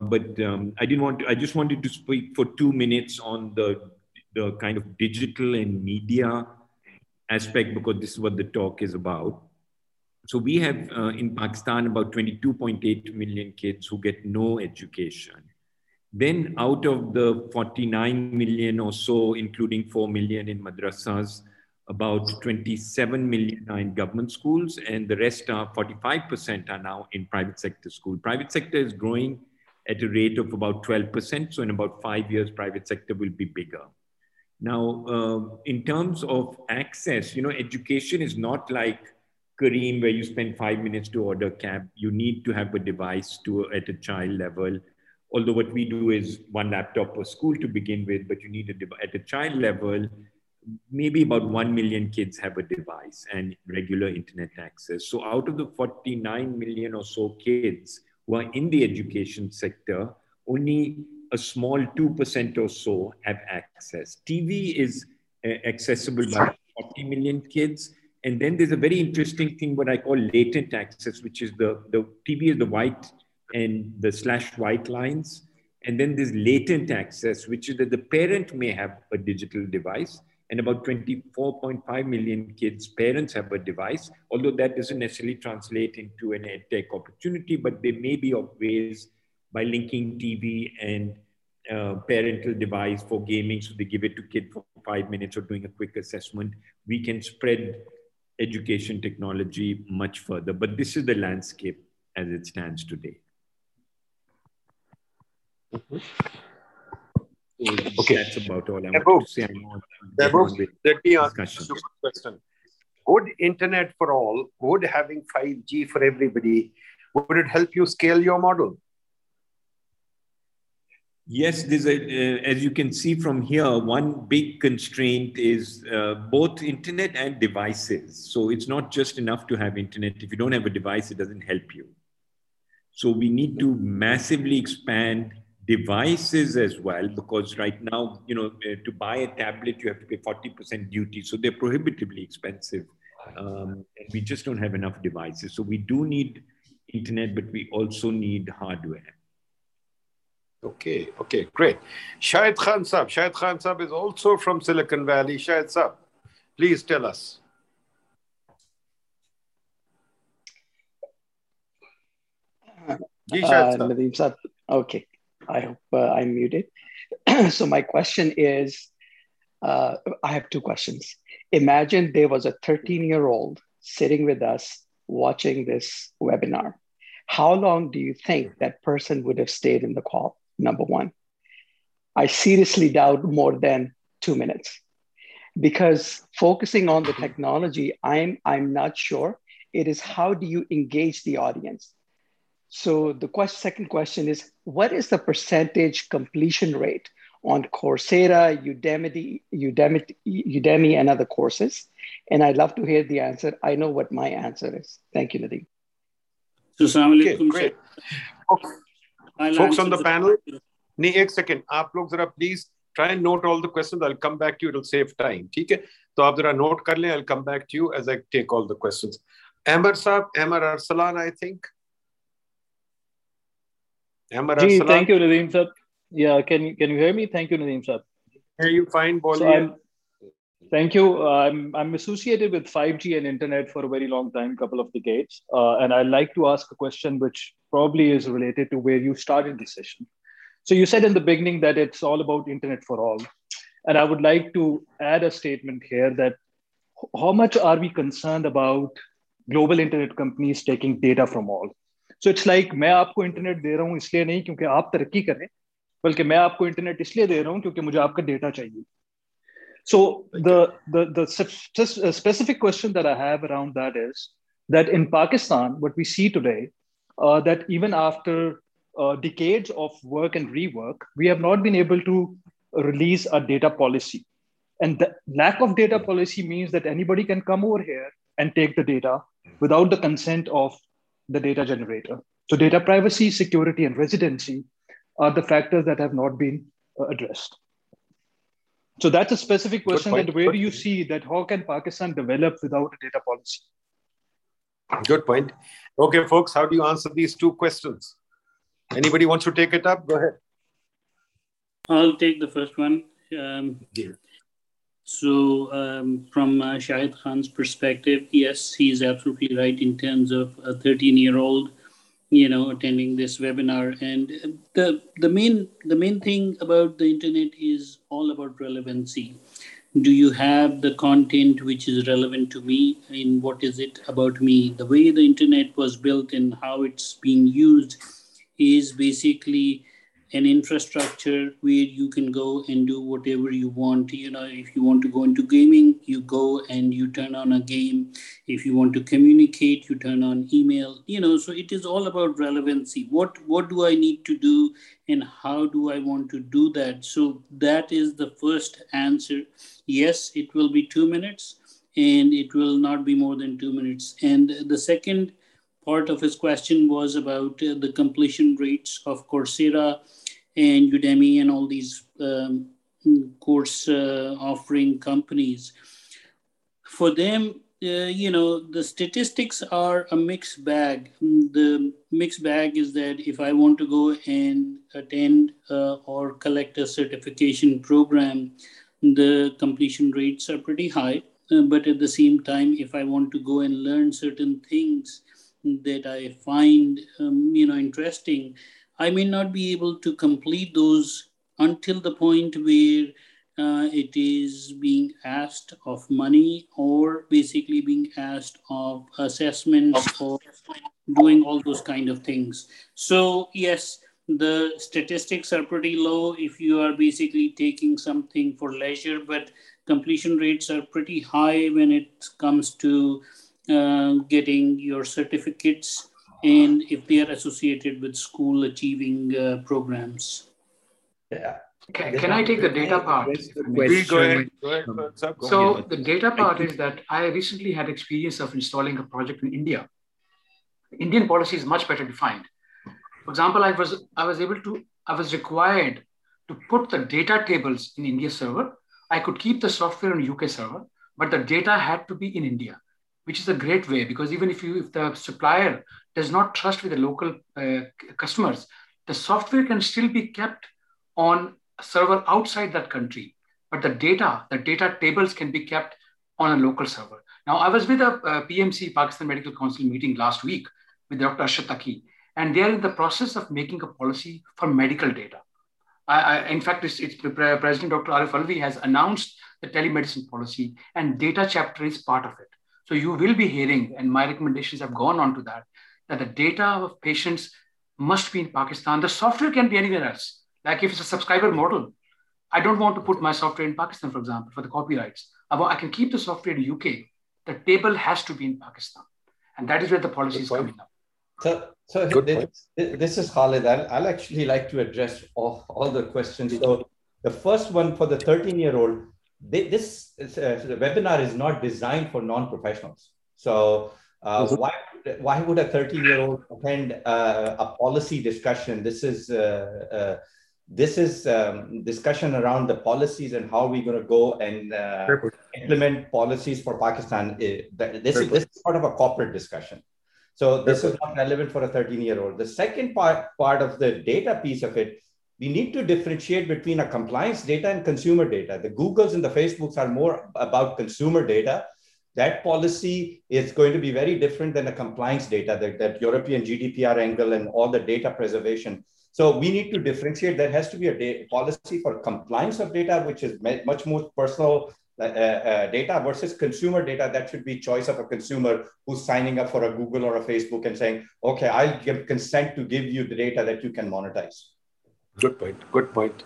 But um, I didn't want to, I just wanted to speak for two minutes on the, the kind of digital and media aspect because this is what the talk is about. So we have uh, in Pakistan about 22.8 million kids who get no education. Then out of the 49 million or so, including 4 million in madrasas, about 27 million are in government schools and the rest are 45% are now in private sector school. Private sector is growing at a rate of about 12%. So in about five years, private sector will be bigger. Now, uh, in terms of access, you know, education is not like Careem, where you spend five minutes to order cab. You need to have a device to at a child level. Although what we do is one laptop per school to begin with, but you need a device at a child level. Maybe about 1 million kids have a device and regular internet access. So, out of the 49 million or so kids who are in the education sector, only a small 2% or so have access. TV is uh, accessible by 40 million kids. And then there's a very interesting thing, what I call latent access, which is the, the TV is the white and the slash white lines. And then there's latent access, which is that the parent may have a digital device, and about 24.5 million kids' parents have a device, although that doesn't necessarily translate into an edtech opportunity, but there may be of ways by linking TV and uh, parental device for gaming, so they give it to kid for five minutes or doing a quick assessment. We can spread education technology much further, but this is the landscape as it stands today. Mm-hmm. Okay, that's about all I want to say. let me ask you a question. Would internet for all, would having 5G for everybody, would it help you scale your model? Yes, there's a, uh, as you can see from here, one big constraint is uh, both internet and devices. So it's not just enough to have internet. If you don't have a device, it doesn't help you. So we need to massively expand devices as well, because right now, you know, uh, to buy a tablet, you have to pay 40% duty. So they're prohibitively expensive. Um, and we just don't have enough devices. So we do need internet, but we also need hardware. Okay, okay, great. Shahid Khan Sab. Shahid Khan Sab is also from Silicon Valley. Shahid Sab, please tell us. Uh, Nadeem Sab. Okay, I hope uh, I'm muted. so my question is, uh, I have two questions. Imagine there was a 13 year old sitting with us watching this webinar. How long do you think that person would have stayed in the call? number one. I seriously doubt more than two minutes because focusing on the technology, I'm, I'm not sure. It is how do you engage the audience? So the question, second question is, what is the percentage completion rate on Coursera, Udemy, Udemy, Udemy, and other courses? And I'd love to hear the answer. I know what my answer is. Thank you, Nadeem. So, okay, great. Okay. Folks on the panel, नहीं एक second आप लोग जरा please try and note all the questions. I'll come back to you. It'll save time. ठीक है तो आप जरा note कर लें. I'll come back to you as I take all the questions. Amar Saab, Amar Arsalan, I think. Amar Arsalan. Thank you, Nadeem sir. Yeah, can can you hear me? Thank you, Nadeem sir. Hear you fine, So Thank you. I'm, I'm associated with 5G and internet for a very long time, couple of decades. Uh, and I'd like to ask a question which probably is related to where you started the session. So you said in the beginning that it's all about internet for all. And I would like to add a statement here that how much are we concerned about global internet companies taking data from all? So it's like मैं आपको internet दे रहा हूँ इसलिए नहीं क्योंकि आप तरक्की करें बल्कि मैं आपको इंटरनेट इसलिए दे रहा हूँ क्योंकि मुझे आपका डेटा चाहिए so the, the, the specific question that I have around that is that in Pakistan, what we see today, uh, that even after uh, decades of work and rework, we have not been able to release a data policy. And the lack of data policy means that anybody can come over here and take the data without the consent of the data generator. So data privacy, security, and residency are the factors that have not been uh, addressed. So that's a specific question that where do you see that how can Pakistan develop without a data policy? Good point. Okay, folks, how do you answer these two questions? Anybody wants to take it up? Go ahead. I'll take the first one. Um, yeah. So, um, from uh, Shahid Khan's perspective, yes, he's absolutely right in terms of a 13 year old you know attending this webinar. And the the main the main thing about the internet is all about relevancy. Do you have the content which is relevant to me? In what is it about me? The way the internet was built and how it's being used is basically an infrastructure where you can go and do whatever you want. You know, if you want to go into gaming, you go and you turn on a game. If you want to communicate, you turn on email. You know, so it is all about relevancy. What what do I need to do, and how do I want to do that? So that is the first answer. Yes, it will be two minutes, and it will not be more than two minutes. And the second part of his question was about uh, the completion rates of Coursera and Udemy and all these um, course uh, offering companies. For them, uh, you know, the statistics are a mixed bag. The mixed bag is that if I want to go and attend uh, or collect a certification program, the completion rates are pretty high. Uh, but at the same time, if I want to go and learn certain things that I find, um, you know, interesting, I may not be able to complete those until the point where uh, it is being asked of money or basically being asked of assessments or doing all those kind of things. So yes, the statistics are pretty low if you are basically taking something for leisure, but completion rates are pretty high when it comes to uh, getting your certificates and if they are associated with school achieving uh, programs. Yeah. Okay, can I take the data part? Please go ahead. Go ahead. So the data part is that I recently had experience of installing a project in India. Indian policy is much better defined. For example, I was I was able to I was required to put the data tables in India server. I could keep the software on UK server, but the data had to be in India, which is a great way because even if you if the supplier does not trust with the local uh, customers, the software can still be kept on a server outside that country, but the data, the data tables can be kept on a local server. Now, I was with a, a PMC, Pakistan Medical Council meeting last week with Dr. Arshad Taqi, and they are in the process of making a policy for medical data. I, I, in fact, it's, it's, President Dr. Arif Alvi has announced the telemedicine policy, and data chapter is part of it. So you will be hearing, and my recommendations have gone on to that, that the data of patients must be in Pakistan. The software can be anywhere else. Like if it's a subscriber model, I don't want to put my software in Pakistan, for example, for the copyrights. I can keep the software in UK. The table has to be in Pakistan. And that is where the policy is coming up. So, so this, this, is Khalid. I'll, I'll, actually like to address all, all the questions. So the first one for the 13 year old, this uh, webinar is not designed for non-professionals. So uh, why why would a 13 year old attend uh, a policy discussion? This is uh, uh this is um, discussion around the policies and how we're going to go and uh, implement policies for Pakistan. This is, this is part of a corporate discussion. So this is not relevant for a 13 year old. The second part, part of the data piece of it, we need to differentiate between a compliance data and consumer data. The Googles and the Facebooks are more about consumer data that policy is going to be very different than the compliance data, that, that European GDPR angle and all the data preservation. So we need to differentiate. There has to be a policy for compliance of data, which is much more personal uh, uh, data versus consumer data. That should be choice of a consumer who's signing up for a Google or a Facebook and saying, okay, I'll give consent to give you the data that you can monetize. Good point. Good point.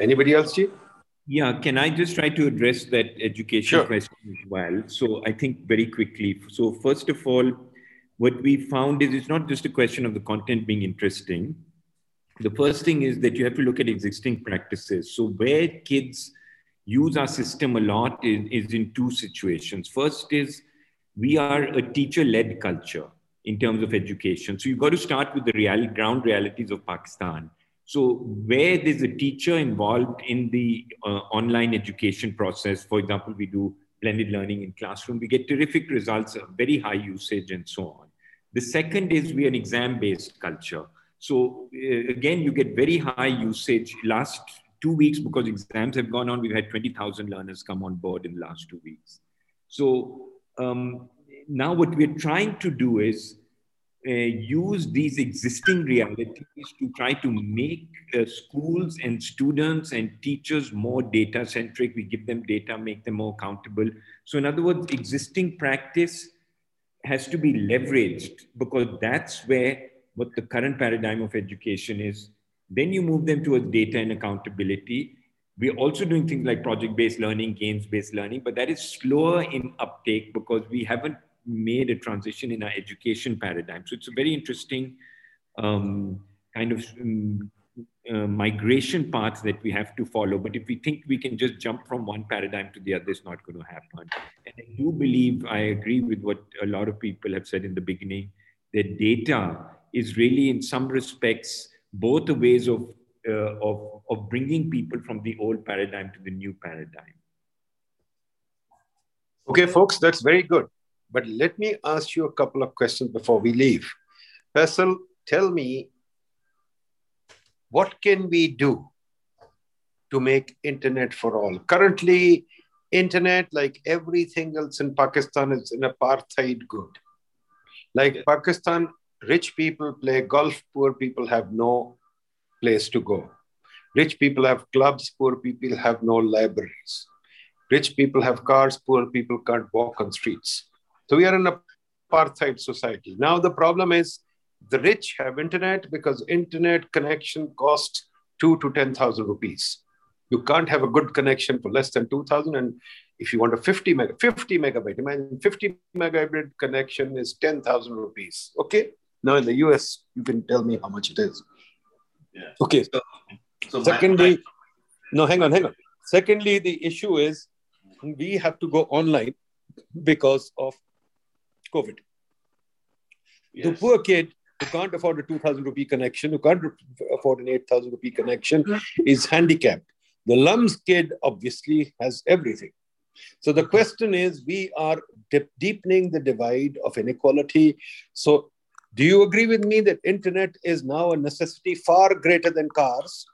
Anybody else, Chief? Yeah, can I just try to address that education sure. question as well? So I think very quickly. So first of all, what we found is it's not just a question of the content being interesting. The first thing is that you have to look at existing practices. So where kids use our system a lot is, is in two situations. First is we are a teacher-led culture in terms of education. So you've got to start with the real ground realities of Pakistan so, where there's a teacher involved in the uh, online education process, for example, we do blended learning in classroom, we get terrific results, very high usage, and so on. The second is we're an exam based culture. So, uh, again, you get very high usage. Last two weeks, because exams have gone on, we've had 20,000 learners come on board in the last two weeks. So, um, now what we're trying to do is uh, use these existing realities to try to make uh, schools and students and teachers more data centric. We give them data, make them more accountable. So, in other words, existing practice has to be leveraged because that's where what the current paradigm of education is. Then you move them towards data and accountability. We're also doing things like project-based learning, games-based learning, but that is slower in uptake because we haven't made a transition in our education paradigm. So it's a very interesting um, kind of um, uh, migration path that we have to follow. But if we think we can just jump from one paradigm to the other, it's not going to happen. And I do believe, I agree with what a lot of people have said in the beginning, that data is really, in some respects, both the ways of, uh, of, of bringing people from the old paradigm to the new paradigm. Okay, folks, that's very good. But let me ask you a couple of questions before we leave. Faisal, tell me what can we do to make internet for all? Currently, internet, like everything else in Pakistan, is an apartheid good. Like Pakistan, rich people play golf, poor people have no place to go. Rich people have clubs, poor people have no libraries. Rich people have cars, poor people can't walk on streets. So we are in an apartheid society. Now the problem is the rich have internet because internet connection costs two to 10,000 rupees. You can't have a good connection for less than 2,000. And if you want a 50 mega, 50 megabyte, imagine 50 megabyte connection is 10,000 rupees. Okay. Now in the US, you can tell me how much it is. Yeah. Okay. So, so secondly, my, my... no, hang on, hang on. Secondly, the issue is we have to go online because of COVID. Yes. The poor kid who can't afford a 2000 rupee connection, who can't afford an 8000 rupee connection, is handicapped. The LUMS kid obviously has everything. So the question is we are deepening the divide of inequality. So do you agree with me that internet is now a necessity far greater than cars?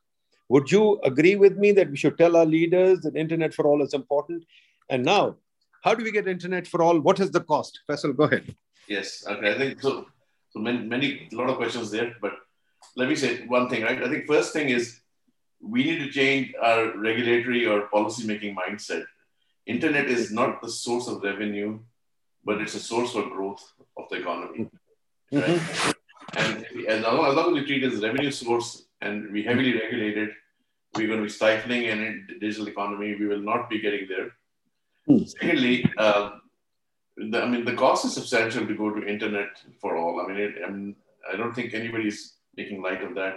Would you agree with me that we should tell our leaders that internet for all is important? And now, how do we get internet for all? What is the cost? Faisal, go ahead. Yes, okay. I think so. So many, many, a lot of questions there, but let me say one thing, right? I think first thing is we need to change our regulatory or policy making mindset. Internet is not the source of revenue, but it's a source for growth of the economy. Right? And as long, as long as we treat it as a revenue source and we heavily regulate it, we're going to be stifling an digital economy. We will not be getting there. Secondly, uh, the, I mean, the cost is substantial to go to internet for all. I mean, it, I, mean I don't think anybody's making light of that.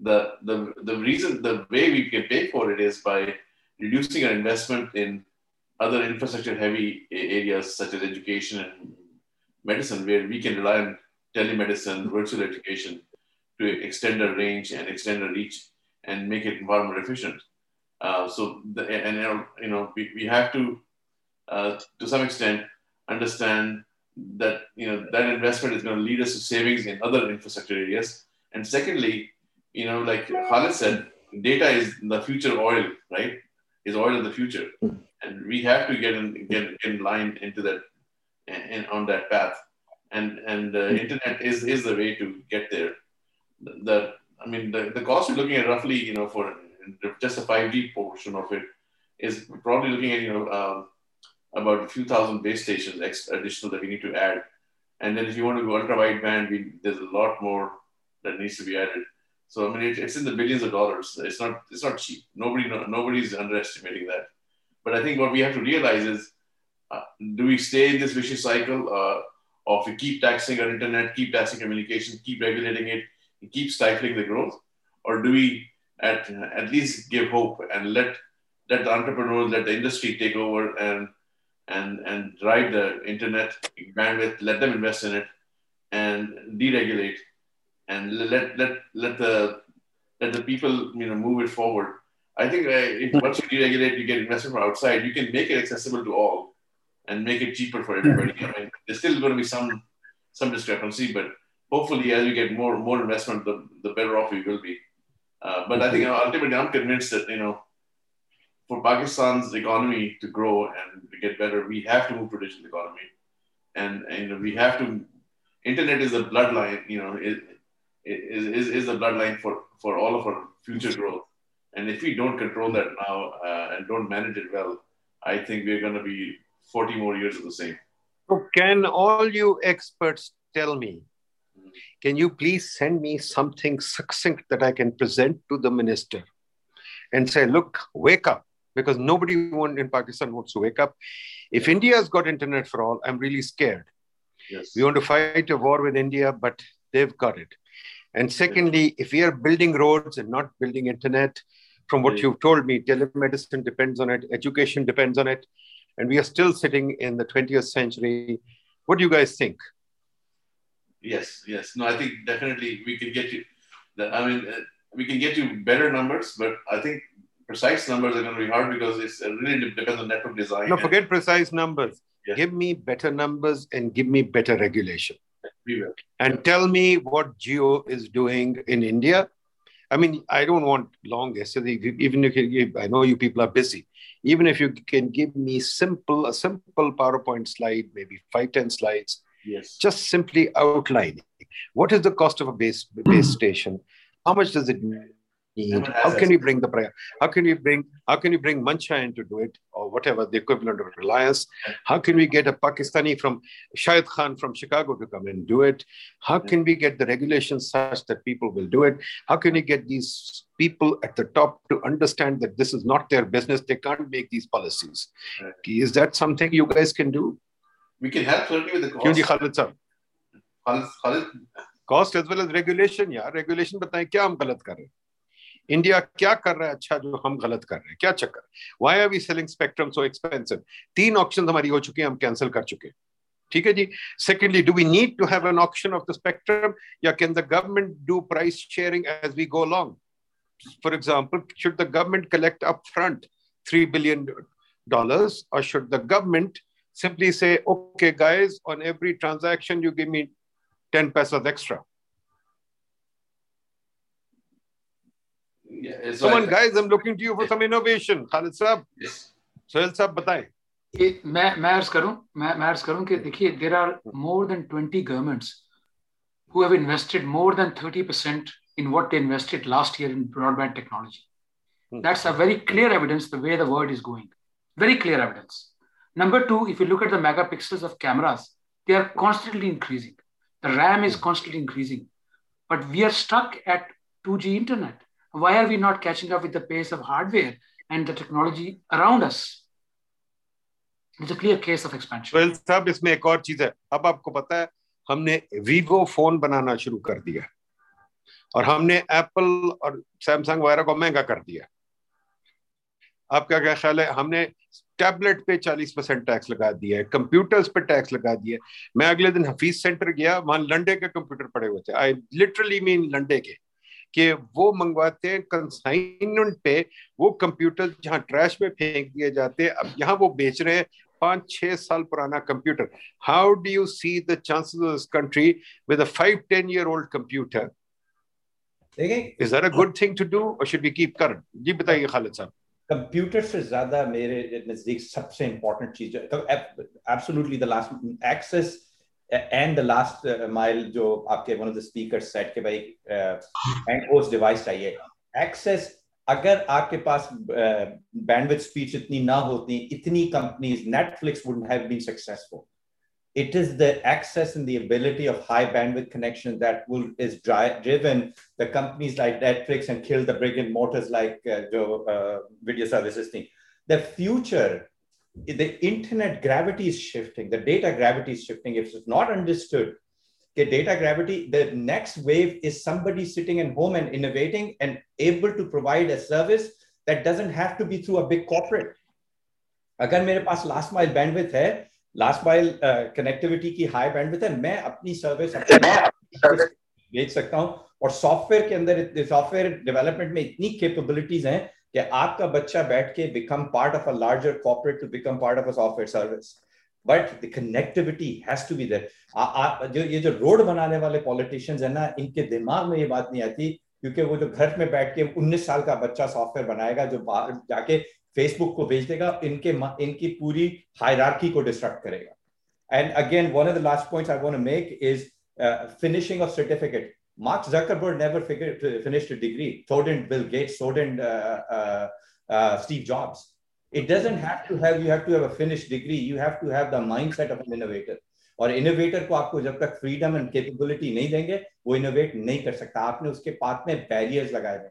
The, the, the reason, the way we can pay for it is by reducing our investment in other infrastructure heavy areas such as education and medicine, where we can rely on telemedicine, virtual education to extend our range and extend our reach and make it more efficient. Uh, so, the, and you know, we, we have to, uh, to some extent, understand that you know that investment is going to lead us to savings in other infrastructure areas. And secondly, you know, like Khalid said, data is the future oil, right? Is oil of the future, and we have to get in get in line into that and on that path. And and uh, internet is is the way to get there. The I mean the, the cost we're looking at roughly, you know, for just a 5G portion of it is probably looking at you know um, about a few thousand base stations additional that we need to add. And then if you want to go ultra wideband, we, there's a lot more that needs to be added. So I mean, it, it's in the billions of dollars. It's not it's not cheap. Nobody nobody's underestimating that. But I think what we have to realize is, uh, do we stay in this vicious cycle uh, of we keep taxing our internet, keep taxing communication, keep regulating it, keep stifling the growth, or do we at at least give hope and let let the entrepreneurs, let the industry take over and and, and drive the internet bandwidth, let them invest in it and deregulate and let, let, let, the, let the people you know, move it forward. I think uh, if, once you deregulate, you get investment from outside, you can make it accessible to all and make it cheaper for everybody. I mean, there's still going to be some, some discrepancy, but hopefully as we get more, more investment, the, the better off we will be. Uh, but I think ultimately I'm convinced that, you know, for Pakistan's economy to grow and to get better, we have to move to digital economy, and and we have to. Internet is a bloodline, you know, is is is the bloodline for for all of our future growth. And if we don't control that now uh, and don't manage it well, I think we're going to be 40 more years of the same. So, can all you experts tell me Can you please send me something succinct that I can present to the minister and say, look, wake up? Because nobody in Pakistan wants to wake up. If India has got internet for all, I'm really scared. Yes. We want to fight a war with India, but they've got it. And secondly, if we are building roads and not building internet, from what you've told me, telemedicine depends on it, education depends on it, and we are still sitting in the 20th century. What do you guys think? Yes, yes. No, I think definitely we can get you. I mean, uh, we can get you better numbers, but I think precise numbers are going to be hard because it's, it really depends on network design. No, forget precise numbers. Give me better numbers and give me better regulation. We will. And tell me what Jio is doing in India. I mean, I don't want long essays. Even if you, I know you people are busy. Even if you can give me simple, a simple PowerPoint slide, maybe five, 10 slides, yes. just simply outlining what is the cost of a base base station, how much does it need? How can we bring the prayer? How can we bring how can we bring Mancha in to do it or whatever the equivalent of Reliance? How can we get a Pakistani from Shahid Khan from Chicago to come and do it? How can we get the regulations such that people will do it? How can we get these people at the top to understand that this is not their business? They can't make these policies. Is that something you guys can do? We can help certainly with the cost. Khalid sir. Khalid, Khalid. Cost as well as regulation, yeah. Regulation बताएँ क्या हम गलत कर रहे हैं India क्या कर रहा है अच्छा जो हम गलत कर रहे हैं क्या चक्कर why are we selling spectrum so expensive तीन ऑप्शन हमारी हो चुके हैं हम कैंसिल कर चुके हैं ठीक है जी secondly do we need to have an option of the spectrum या can the government do price sharing as we go long for example, should the government collect upfront $3 billion or should the government simply say, okay, guys, on every transaction, you give me 10 pesos extra. Yeah, Come on, guys, I'm looking to you for some innovation. Khalid Saab, yes. Suhail Saab, बताएं. मैं मैं अर्ज करूं 20 governments who have invested more than 30% in what they invested last year in broadband technology. Hmm. That's a very clear evidence the way the world is going. Very clear evidence. Number two, if you look at the megapixels of cameras, they are constantly increasing. The RAM is constantly increasing. But we are stuck at 2G internet. Why are we not catching up with the pace of hardware and the technology around us? It's a clear case of expansion. Well, साहब इसमें एक और चीज है अब आपको पता है हमने वीवो फोन बनाना शुरू कर दिया और हमने एप्पल और सैमसंग वगैरह को महंगा कर दिया आपका क्या ख्याल है हमने टैबलेट पे 40 परसेंट टैक्स लगा दिया है कंप्यूटर्स पे टैक्स लगा दिया है। मैं अगले दिन हफीज सेंटर गया वहाँ लंडे के कंप्यूटर पड़े हुए थे। आई लिटरली मीन लंडे के कि वो मंगवाते हैं कंसाइनमेंट पे वो कंप्यूटर जहाँ ट्रैश में फेंक दिए जाते हैं अब यहाँ वो बेच रहे हैं पाँच छह साल पुराना computer how do you see the chances of this country with a five ten year old computer is that a good thing to do और शुड बी कीप करंट जी बताइए खालिद साहब। कंप्यूटर से ज़्यादा मेरे नज़दीक सबसे important cheese absolutely the last access and the last mile जो आपके one of the speaker set के भाई एंड होस्ट डिवाइस चाहिए। एक्सेस अगर आपके पास बैंडविथ uh, स्पीच इतनी ना होती इतनी companies Netflix would have been successful it is the access and the ability of high bandwidth connection that will is dri- driven the companies like Netflix and kill the brick and mortars like uh, uh, video services thing. The future the internet gravity is shifting, the data gravity is shifting. If it's not understood, okay, data gravity, the next wave is somebody sitting at home and innovating and able to provide a service that doesn't have to be through a big corporate. अगर मेरे पास last mile bandwidth है last mile connectivity की high bandwidth है। मैं अपनी service बेच सकता हूँ। और सॉफ्टवेयर के अंदर सॉफ्टवेयर डेवलपमेंट में इतनी कैपेबिलिटीज हैं कि आपका बच्चा बैठ के become part of a larger corporate to become part of a software service but the connectivity has to be there जो ये जो रोड बनाने वाले पॉलिटिशियंस है ना इनके दिमाग में ये बात नहीं आती क्योंकि वो जो घर में बैठ के 19 साल का बच्चा सॉफ्टवेयर बनाएगा जो बाहर जाके फेसबुक को भेज देगा, इनके इनकी पूरी हायरकी को डिस्ट्रक्ट करेगा। And again one of the last points I want make is finishing of certificate Mark Zuckerberg never finished degree thought and will get sod and Steve Jobs it doesn't have to have you have to have a finished degree you have to have the mindset of an innovator और innovator को आपको जब तक freedom and capability नहीं देंगे, वो innovate नहीं कर सकता। आपने उसके पाथ में बैरियर्स लगाए हैं।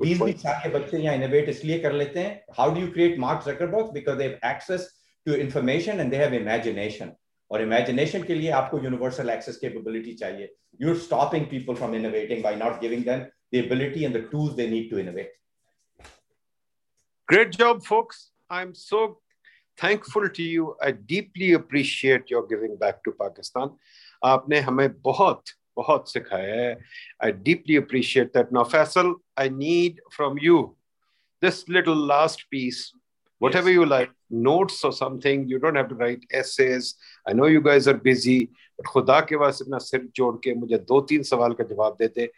बीस बीस साल के बच्चे यहाँ इनोवेट इसलिए कर लेते हैं how do you create Mark Zuckerberg because they have access to information and they have imagination और इमेजिनेशन के लिए आपको यूनिवर्सल एक्सेस कैपेबिलिटी चाहिए you are stopping people from innovating by not giving them the ability and the tools they need to innovate Great job, folks. I'm so thankful to you. I deeply appreciate your giving back to Pakistan. आपने हमें बहुत बहुत सिखाया है। I deeply appreciate that now Faisal I need from you this little last piece whatever you like notes or something you don't have to write essays. I know you guys are busy but खुदा के वास्ते अपना सिर जोड़ के मुझे दो तीन सवाल का जवाब देते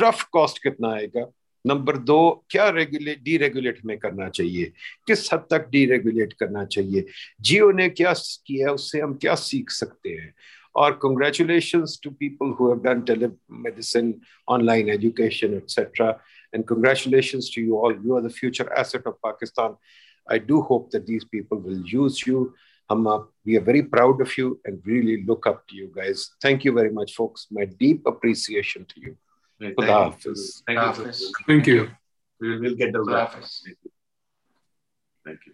रफ कॉस्ट कितना आएगा नंबर दो क्या रेगुलेट डी रेगुलेट में करना चाहिए किस हद तक डी रेगुलेट करना चाहिए जियो ने क्या किया उससे हम क्या सीख सकते हैं or congratulations to people who have done telemedicine, online education, etc. And congratulations to you all. You are the future asset of Pakistan. I do hope that these people will use you. Hamma, we are very proud of you and really look up to you guys. Thank you very much, folks. My deep appreciation to you. Thank, you. Thank you. Thank you. Thank you. We'll, we'll get the Thank you. Thank you.